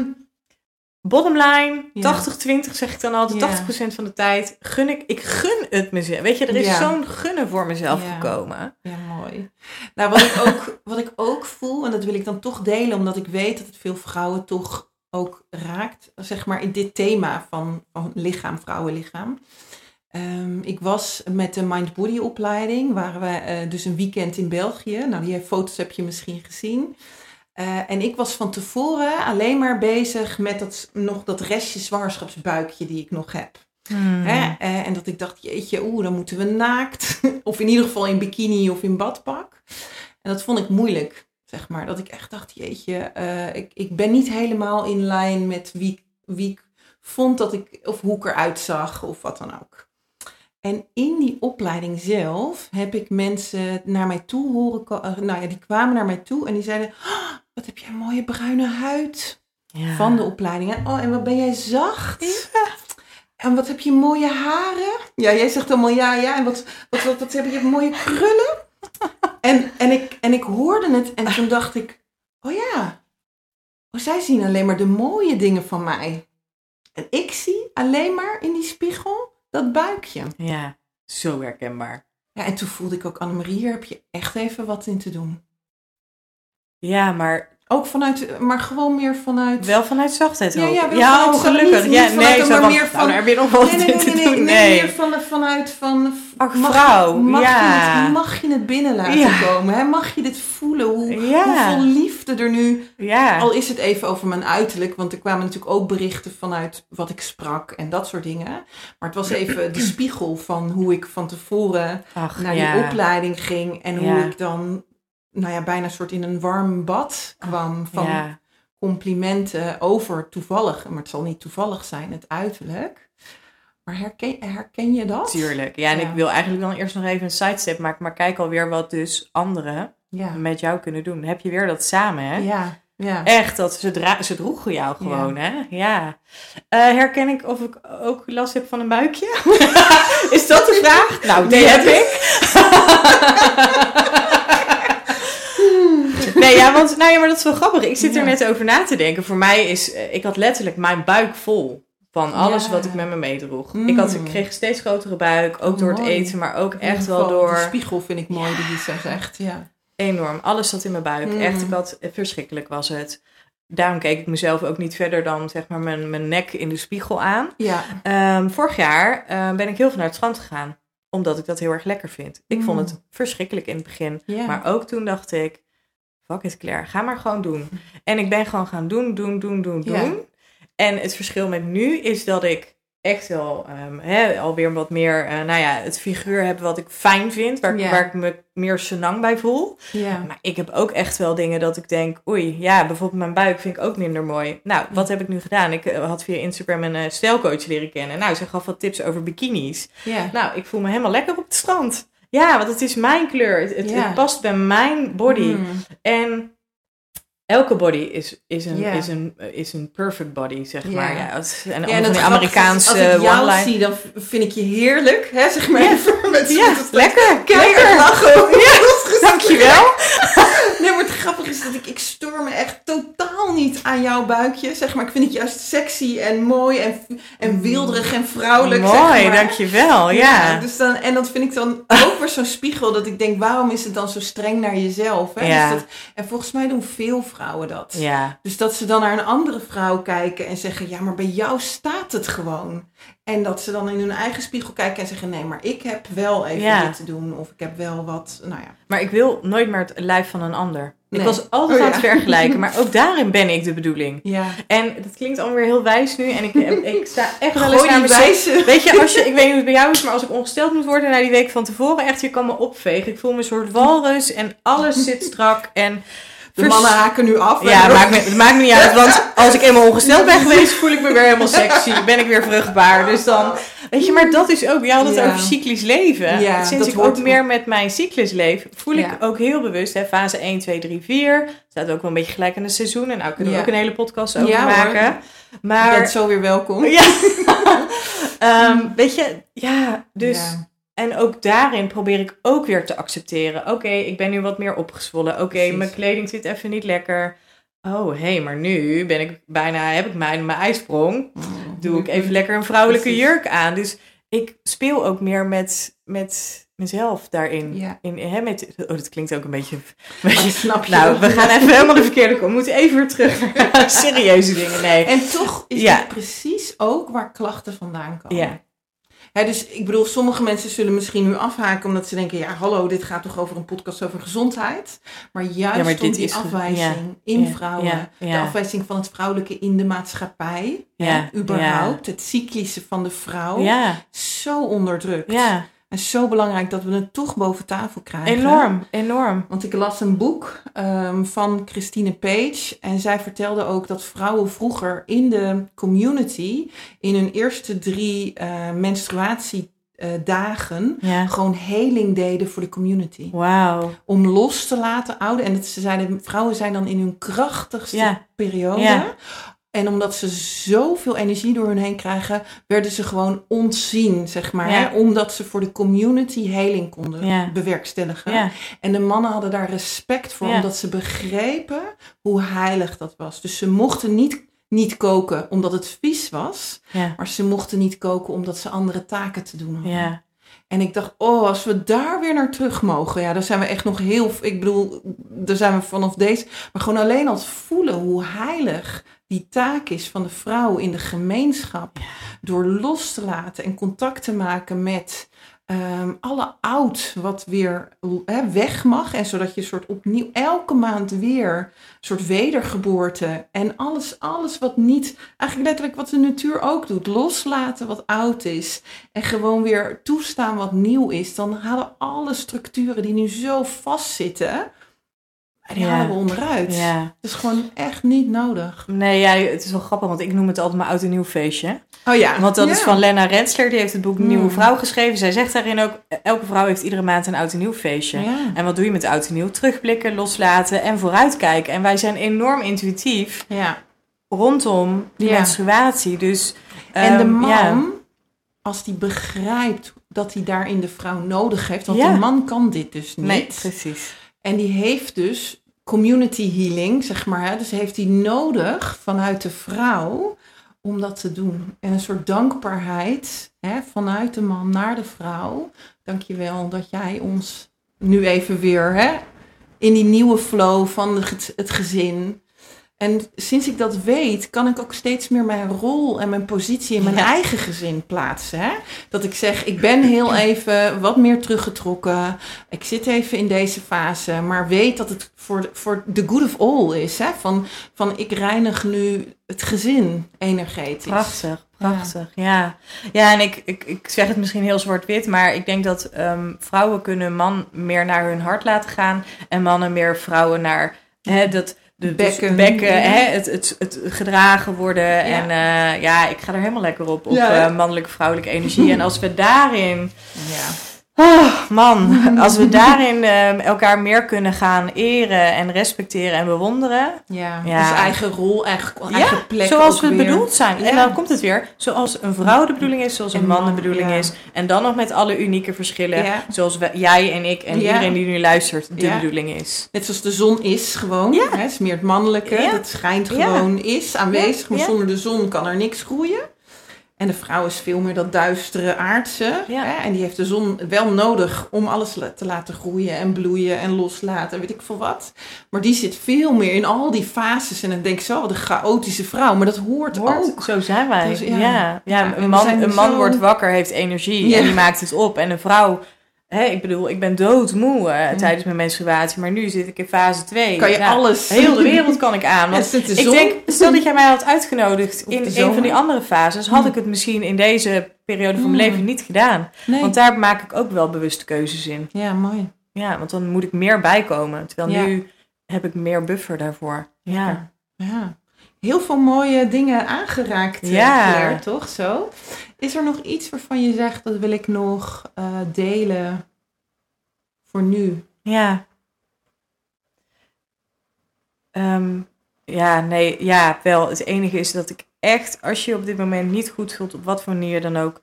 bottom line, Ja. 80-20 zeg ik dan altijd, Ja. 80% van de tijd gun ik, ik gun het mezelf. Weet je, er is Ja. zo'n gunnen voor mezelf Ja. gekomen. Ja, mooi. Nou, wat ik, ook, wat ik ook voel, en dat wil ik dan toch delen, omdat ik weet dat het veel vrouwen toch ook raakt, zeg maar, in dit thema van, van lichaam, vrouwenlichaam. Ehm, ik was met de Mind Body opleiding, waren we eh, dus een weekend in België. Nou, die foto's heb je misschien gezien. Eh, en ik was van tevoren alleen maar bezig met dat, nog dat restje zwangerschapsbuikje die ik nog heb. Hmm. Hè? Eh, en dat ik dacht, jeetje, oeh, dan moeten we naakt. of in ieder geval in bikini of in badpak. En dat vond ik moeilijk, zeg maar. Dat ik echt dacht, jeetje, eh, ik, ik ben niet helemaal in lijn met wie, wie ik vond dat ik, of hoe ik eruit zag, of wat dan ook. En in die opleiding zelf heb ik mensen naar mij toe horen komen. Nou ja, die kwamen naar mij toe en die zeiden, "Oh, wat heb jij een mooie bruine huid Ja. van de opleiding. En, oh, en wat ben jij zacht. En wat heb je mooie haren. Ja, jij zegt allemaal ja, ja. En wat, wat, wat, wat heb je mooie krullen. En, en, ik, en ik hoorde het en toen dacht ik, oh ja. Oh, zij zien alleen maar de mooie dingen van mij. En ik zie alleen maar in die spiegel dat buikje. Ja, zo herkenbaar. Ja, en toen voelde ik ook, Annemarie, hier heb je echt even wat in te doen. Ja, maar Ook vanuit, maar gewoon meer vanuit... wel vanuit zachtheid Ja, ja, wel ja vanuit oh, gelukkig. niet- ja, niet vanuit nee, een, zo maar van, meer nou, van- heb je nog wat Nee, nee, nee, nee, nee, Nee. meer van, vanuit van... Ach, mag, vrouw, Mag, je het, mag je het binnen laten Ja. komen? Hè? Mag je dit voelen? Hoe, Ja. Hoeveel liefde er nu... Ja. Al is het even over mijn uiterlijk. Want er kwamen natuurlijk ook berichten vanuit wat ik sprak en dat soort dingen. Maar het was even de spiegel van hoe ik van tevoren Ach, naar die opleiding ging. En hoe ik dan, nou ja, bijna soort in een warm bad kwam van Ja. complimenten over toevallig. Maar het zal niet toevallig zijn, het uiterlijk. Maar herken, herken je dat? Tuurlijk. Ja, en Ja. ik wil eigenlijk dan eerst nog even een sidestep maken. Maar kijk alweer wat dus anderen Ja. met jou kunnen doen. Heb je weer dat samen, hè? Ja, ja. Echt, dat ze, dra- ze droegen jou gewoon, hè? Ja. Eh, herken ik of ik ook last heb van een buikje? Is dat de vraag? Nou, die Nee, heb ik. Nee, ja, want nou ja, maar dat is wel grappig. Ik zit er Ja. net over na te denken. Voor mij is, eh, ik had letterlijk mijn buik vol van alles Ja. wat ik met me meedroeg. Mm. Ik, had, ik kreeg een steeds grotere buik, ook Oh, door het eten, maar ook echt wel door De spiegel vind ik mooi die zo zegt, ja. enorm. Alles zat in mijn buik. Mm. Echt, ik had, verschrikkelijk was het. Daarom keek ik mezelf ook niet verder dan zeg maar mijn, mijn nek in de spiegel aan. Ja, Ehm, vorig jaar eh, ben ik heel veel naar het strand gegaan. Omdat ik dat heel erg lekker vind. Ik vond Mm. het verschrikkelijk in het begin. Maar ook toen dacht ik, fuck it Claire, ga maar gewoon doen. En ik ben gewoon gaan doen, doen, doen, doen, doen. Ja. En het verschil met nu is dat ik echt wel ehm, hè, alweer wat meer, eh, nou ja, het figuur heb wat ik fijn vind. Waar, ik- Ja. waar ik me meer senang bij voel. ja. Maar ik heb ook echt wel dingen dat ik denk, oei, ja, bijvoorbeeld mijn buik vind ik ook minder mooi. Nou, wat heb ik nu gedaan? Ik eh, had via Instagram een eh, stijlcoach leren kennen. Nou, ze gaf wat tips over bikinis. ja. Nou, ik voel me helemaal lekker op het strand. Ja, want het is mijn kleur. Het, het, Ja. het past bij mijn body. Mm. En elke body is, is, een, Ja. is, een, is een perfect body, zeg Ja. maar. Ja, het Ja, en het is, Amerikaanse Als ik jou zie, dan vind ik je heerlijk. Hè, zeg maar Ja. met Ja, met- lekker, keihard lekker. lachen. Ja, Dankjewel. Grappige is dat ik, ik stoor me echt totaal niet aan jouw buikje. Zeg maar, ik vind het juist sexy en mooi en, en wilderig en vrouwelijk. Mooi, zeg maar. dankjewel. Ja. dus dan, en dat vind ik dan ook weer zo'n spiegel dat ik denk, waarom is het dan zo streng naar jezelf? Hè? Ja. Dus dat, en volgens mij doen veel vrouwen dat. ja. Dus dat ze dan naar een andere vrouw kijken en zeggen, ja, maar bij jou staat het gewoon. En dat ze dan in hun eigen spiegel kijken en zeggen, nee, maar ik heb wel even Ja. dit te doen. Of ik heb wel wat, nou ja. Maar ik wil nooit meer het lijf van een ander. Ik was altijd Oh, aan het ja. vergelijken, maar ook daarin ben ik de bedoeling. Ja, En dat klinkt allemaal weer heel wijs nu. En ik, ik sta echt wel eens naar. Weet je, als je, ik weet niet hoe het bij jou is, maar als ik ongesteld moet worden na die week van tevoren, echt, je kan me opvegen. Ik voel me een soort walrus en alles zit strak. En De vers- mannen haken nu af. Ja, maakt me, het maakt me niet uit, want als ik eenmaal ongesteld ben geweest, voel ik me weer helemaal sexy. Ben ik weer vruchtbaar. Dus dan, weet je, maar dat is ook, je had het Ja. over cyclisch leven. Ja, Sinds ik ook meer met mijn cyclus leef, voel ik Ja. ook heel bewust, hè, fase 1, 2, 3, 4. Staat ook wel een beetje gelijk aan de seizoen. En nou kunnen we Ja. ook een hele podcast over Ja, hoor. maken. Je Maar, bent zo weer welkom. ja. Ehm, weet je, ja, dus... En ook daarin probeer ik ook weer te accepteren. Oké, ik ben nu wat meer opgezwollen. Oké, mijn kleding zit even niet lekker. oh hé, hey, maar nu ben ik bijna, heb ik mijn, mijn ijsprong. Oh, Doe ik even lekker een vrouwelijke Precies. jurk aan. Dus ik speel ook meer met, met mezelf daarin. Ja. In, hè, met, oh, dat klinkt ook een beetje... Maar snap je? nou, we gaan even helemaal de verkeerde kant. We moeten even weer terug naar serieuze dingen. Nee. En toch is Ja. precies ook waar klachten vandaan komen. Ja, Hè, dus ik bedoel, sommige mensen zullen misschien nu afhaken omdat ze denken, ja hallo, dit gaat toch over een podcast over gezondheid. Maar juist Ja, maar om dit die afwijzing in vrouwen, ja, de afwijzing van het vrouwelijke in de maatschappij, überhaupt, het cyclische van de vrouw, zo onderdrukt. En zo belangrijk dat we het toch boven tafel krijgen. Enorm, enorm. Want ik las een boek ehm, van Christine Page. En zij vertelde ook dat vrouwen vroeger in de community, in hun eerste drie eh menstruatiedagen, Ja. gewoon heling deden voor de community. Wauw. Om los te laten ouden. En dat ze zeiden, vrouwen zijn dan in hun krachtigste Ja. periode. Ja. En omdat ze zoveel energie door hun heen krijgen, werden ze gewoon ontzien, zeg maar. Ja. Omdat ze voor de community heling konden Ja. bewerkstelligen. Ja, En de mannen hadden daar respect voor, omdat ze begrepen hoe heilig dat was. Dus ze mochten niet, niet koken omdat het vies was, maar ze mochten niet koken omdat ze andere taken te doen hadden. ja. En ik dacht, oh, als we daar weer naar terug mogen, ja, dan zijn we echt nog heel, ik bedoel, daar zijn we vanaf deze, maar gewoon alleen al voelen hoe heilig die taak is van de vrouw in de gemeenschap, door los te laten en contact te maken met ehm, alle oud wat weer weg mag. En zodat je soort opnieuw, elke maand weer een soort wedergeboorte. En alles, alles wat niet, eigenlijk letterlijk wat de natuur ook doet. Loslaten wat oud is. En gewoon weer toestaan wat nieuw is. Dan halen alle structuren die nu zo vastzitten, die Ja. halen we onderuit. ja. Het is gewoon echt niet nodig. Nee, ja, het is wel grappig, want ik noem het altijd mijn oud en nieuw feestje. Oh ja. Want dat Ja. is van Lena Rensler, die heeft het boek Nieuwe Hmm. Vrouw geschreven. Zij zegt daarin ook, elke vrouw heeft iedere maand een oud en nieuw feestje. Ja. En wat doe je met oud en nieuw? Terugblikken, loslaten en vooruitkijken. En wij zijn enorm intuïtief ja. rondom die menstruatie. Dus, En de ehm, man, als die begrijpt dat hij daarin de vrouw nodig heeft, want de man kan dit dus niet. Nee, precies. En die heeft dus community healing, zeg maar. Hè? Dus heeft hij nodig vanuit de vrouw om dat te doen. En een soort dankbaarheid hè, vanuit de man naar de vrouw. Dankjewel dat jij ons nu even weer hè, in die nieuwe flow van het gezin. En sinds ik dat weet, kan ik ook steeds meer mijn rol en mijn positie in mijn Ja. eigen gezin plaatsen. Hè? Dat ik zeg, ik ben heel even wat meer teruggetrokken. Ik zit even in deze fase, maar weet dat het voor de, voor the good of all is. Hè? Van, van ik reinig nu het gezin energetisch. Prachtig, prachtig. Ja, ja. en ik, ik, ik zeg het misschien heel zwart-wit, maar ik denk dat ehm, vrouwen kunnen man meer naar hun hart laten gaan en mannen meer vrouwen naar hè, dat de dus Bekken. bekken Ja. hè, het, het, het gedragen worden. En eh, ja, ik ga er helemaal lekker op, op Ja, eh, mannelijke, vrouwelijke energie. en als we daarin Ja. Oh, man, als we daarin ehm, elkaar meer kunnen gaan eren en respecteren en bewonderen. Ja. Ja. Dus eigen rol, eigen, eigen plek. zoals we weer. bedoeld zijn. En dan komt het weer. Zoals een vrouw de bedoeling is, zoals een Een man de bedoeling is. En dan nog met alle unieke verschillen. Zoals we, jij en ik en iedereen die nu luistert de bedoeling is. Net zoals de zon is gewoon. Hè, het is meer het mannelijke. Dat schijnt gewoon, is aanwezig. Maar zonder de zon kan er niks groeien. En de vrouw is veel meer dat duistere aardse. Ja. Hè? En die heeft de zon wel nodig om alles te laten groeien en bloeien en loslaten. Weet ik veel wat. Maar die zit veel meer in al die fases. En dan denk ik zo, een chaotische vrouw. Maar dat hoort, ook. Zo zijn wij. Dus ja. ja. Een man, een man zo- wordt wakker, heeft energie en die maakt het op. En een vrouw, hè, ik bedoel, ik ben doodmoe eh, tijdens mijn menstruatie. Maar nu zit ik in fase 2. Kan je alles. Heel de wereld kan ik aan. Want de ik denk, stel dat jij mij had uitgenodigd in een van die andere fases, had Mm. ik het misschien in deze periode van mijn Mm. leven niet gedaan. Nee. Want daar maak ik ook wel bewuste keuzes in. Ja, mooi. Ja, want dan moet ik meer bijkomen. Terwijl Ja. nu heb ik meer buffer daarvoor. Ja. Ja. Heel veel mooie dingen aangeraakt, eh, Ja. Claire, toch? Zo. Is er nog iets waarvan je zegt, dat wil ik nog eh, delen voor nu? Ja. Ehm, ja, nee, ja, wel. Het enige is dat ik echt, als je op dit moment niet goed voelt, op wat voor manier dan ook,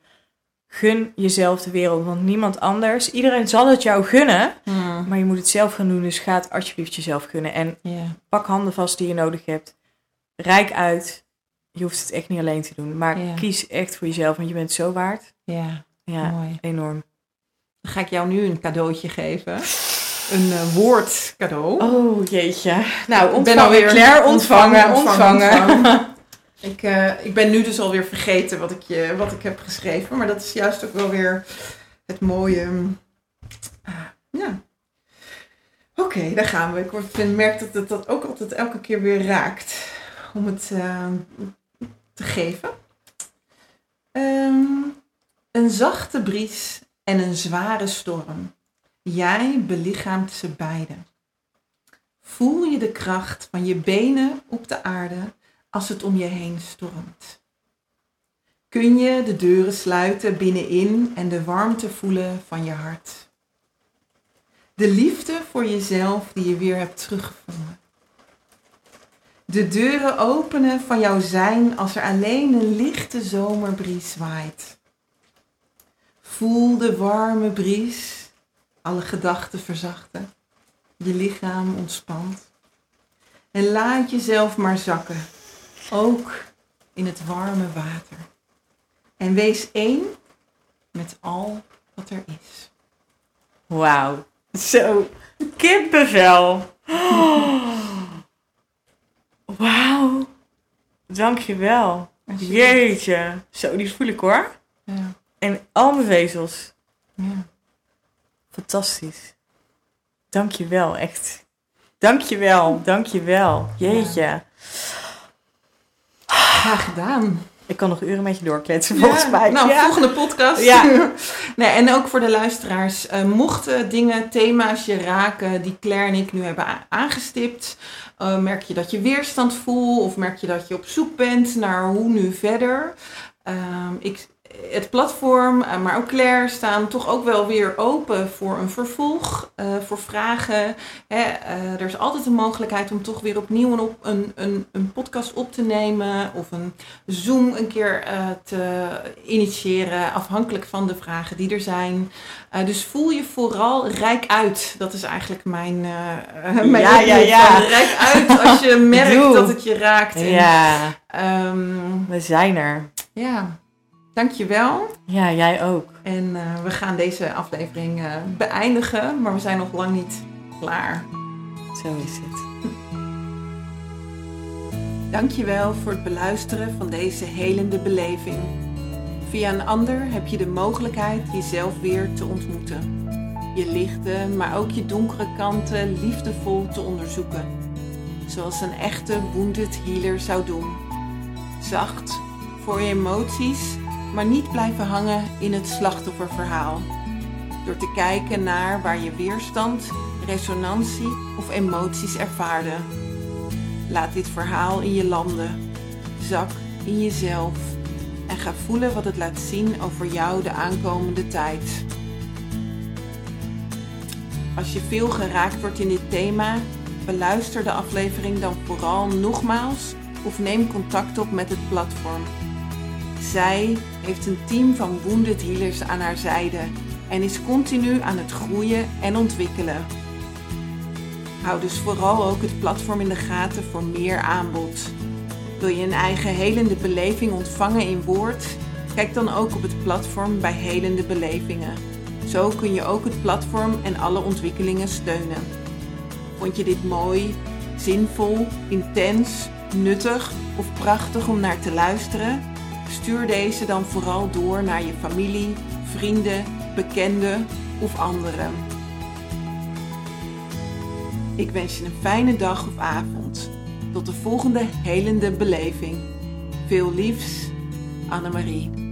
gun jezelf de wereld, want niemand anders. Iedereen zal het jou gunnen, Hmm. maar je moet het zelf gaan doen. Dus ga het alsjeblieft jezelf gunnen. En pak handen vast die je nodig hebt. Rijk uit. Je hoeft het echt niet alleen te doen. Maar Ja. kies echt voor jezelf, want je bent zo waard. ja, Ja, mooi. enorm. Dan ga ik jou nu een cadeautje geven. Een eh, woord cadeau. Oh, jeetje. Nou, Ik ben alweer- Claire. Ontvangen, ontvangen, ontvangen. ontvangen. Ik, eh, ik ben nu dus alweer vergeten wat ik, je, wat ik heb geschreven. Maar dat is juist ook wel weer het mooie. ah, ja. Oké, daar gaan we. Ik merk dat het dat ook altijd elke keer weer raakt. Om het eh, te geven. Ehm, een zachte bries en een zware storm. Jij belichaamt ze beide. Voel je de kracht van je benen op de aarde als het om je heen stormt? Kun je de deuren sluiten binnenin en de warmte voelen van je hart? De liefde voor jezelf die je weer hebt teruggevonden. De deuren openen van jouw zijn als er alleen een lichte zomerbries waait. Voel de warme bries, alle gedachten verzachten, je lichaam ontspant. En laat jezelf maar zakken, ook in het warme water. En wees één met al wat er is. Wauw. Zo. Kippenvel. Oh. Wauw. Dankjewel. Jeetje. Zo, die voel ik hoor. Ja, En al mijn vezels. ja. Fantastisch. Dankjewel, echt. Dankjewel, dankjewel. Jeetje. Graag gedaan. Ik kan nog uren met je doorkletsen, volgens Ja, mij. Nou, Ja. volgende podcast. Ja. nee, en ook voor de luisteraars. eh, mochten dingen, thema's je raken die Claire en ik nu hebben aangestipt. eh, merk je dat je weerstand voelt of merk je dat je op zoek bent naar hoe nu verder. Ehm, ik, het platform, eh, maar ook Claire staan toch ook wel weer open voor een vervolg, eh, voor vragen. Hè, eh, er is altijd een mogelijkheid om toch weer opnieuw een, op, een, een, een podcast op te nemen of een Zoom een keer te initiëren, afhankelijk van de vragen die er zijn. Dus voel je vooral rijk uit. Dat is eigenlijk mijn, mijn Ja, ja, ja. Rijk uit als je merkt Doe. dat het je raakt. En, Ja, ehm, we zijn er. ja, dankjewel. Ja, jij ook. En eh, we gaan deze aflevering eh, beëindigen, maar we zijn nog lang niet klaar. Zo is het. Dankjewel voor het beluisteren van deze helende beleving. Via een ander heb je de mogelijkheid jezelf weer te ontmoeten. Je lichte, maar ook je donkere kanten liefdevol te onderzoeken. Zoals een echte wounded healer zou doen. Zacht voor je emoties, maar niet blijven hangen in het slachtofferverhaal. Door te kijken naar waar je weerstand, resonantie of emoties ervaarde. Laat dit verhaal in je landen. Zak in jezelf. En ga voelen wat het laat zien over jou de aankomende tijd. Als je veel geraakt wordt in dit thema, beluister de aflevering dan vooral nogmaals of neem contact op met het platform. Zij heeft een team van wounded healers aan haar zijde en is continu aan het groeien en ontwikkelen. Hou dus vooral ook het platform in de gaten voor meer aanbod. Wil je een eigen helende beleving ontvangen in woord? Kijk dan ook op het platform bij Helende Belevingen. Zo kun je ook het platform en alle ontwikkelingen steunen. Vond je dit mooi, zinvol, intens, nuttig of prachtig om naar te luisteren? Stuur deze dan vooral door naar je familie, vrienden, bekenden of anderen. Ik wens je een fijne dag of avond. Tot de volgende helende beleving. Veel liefs, Annemarie.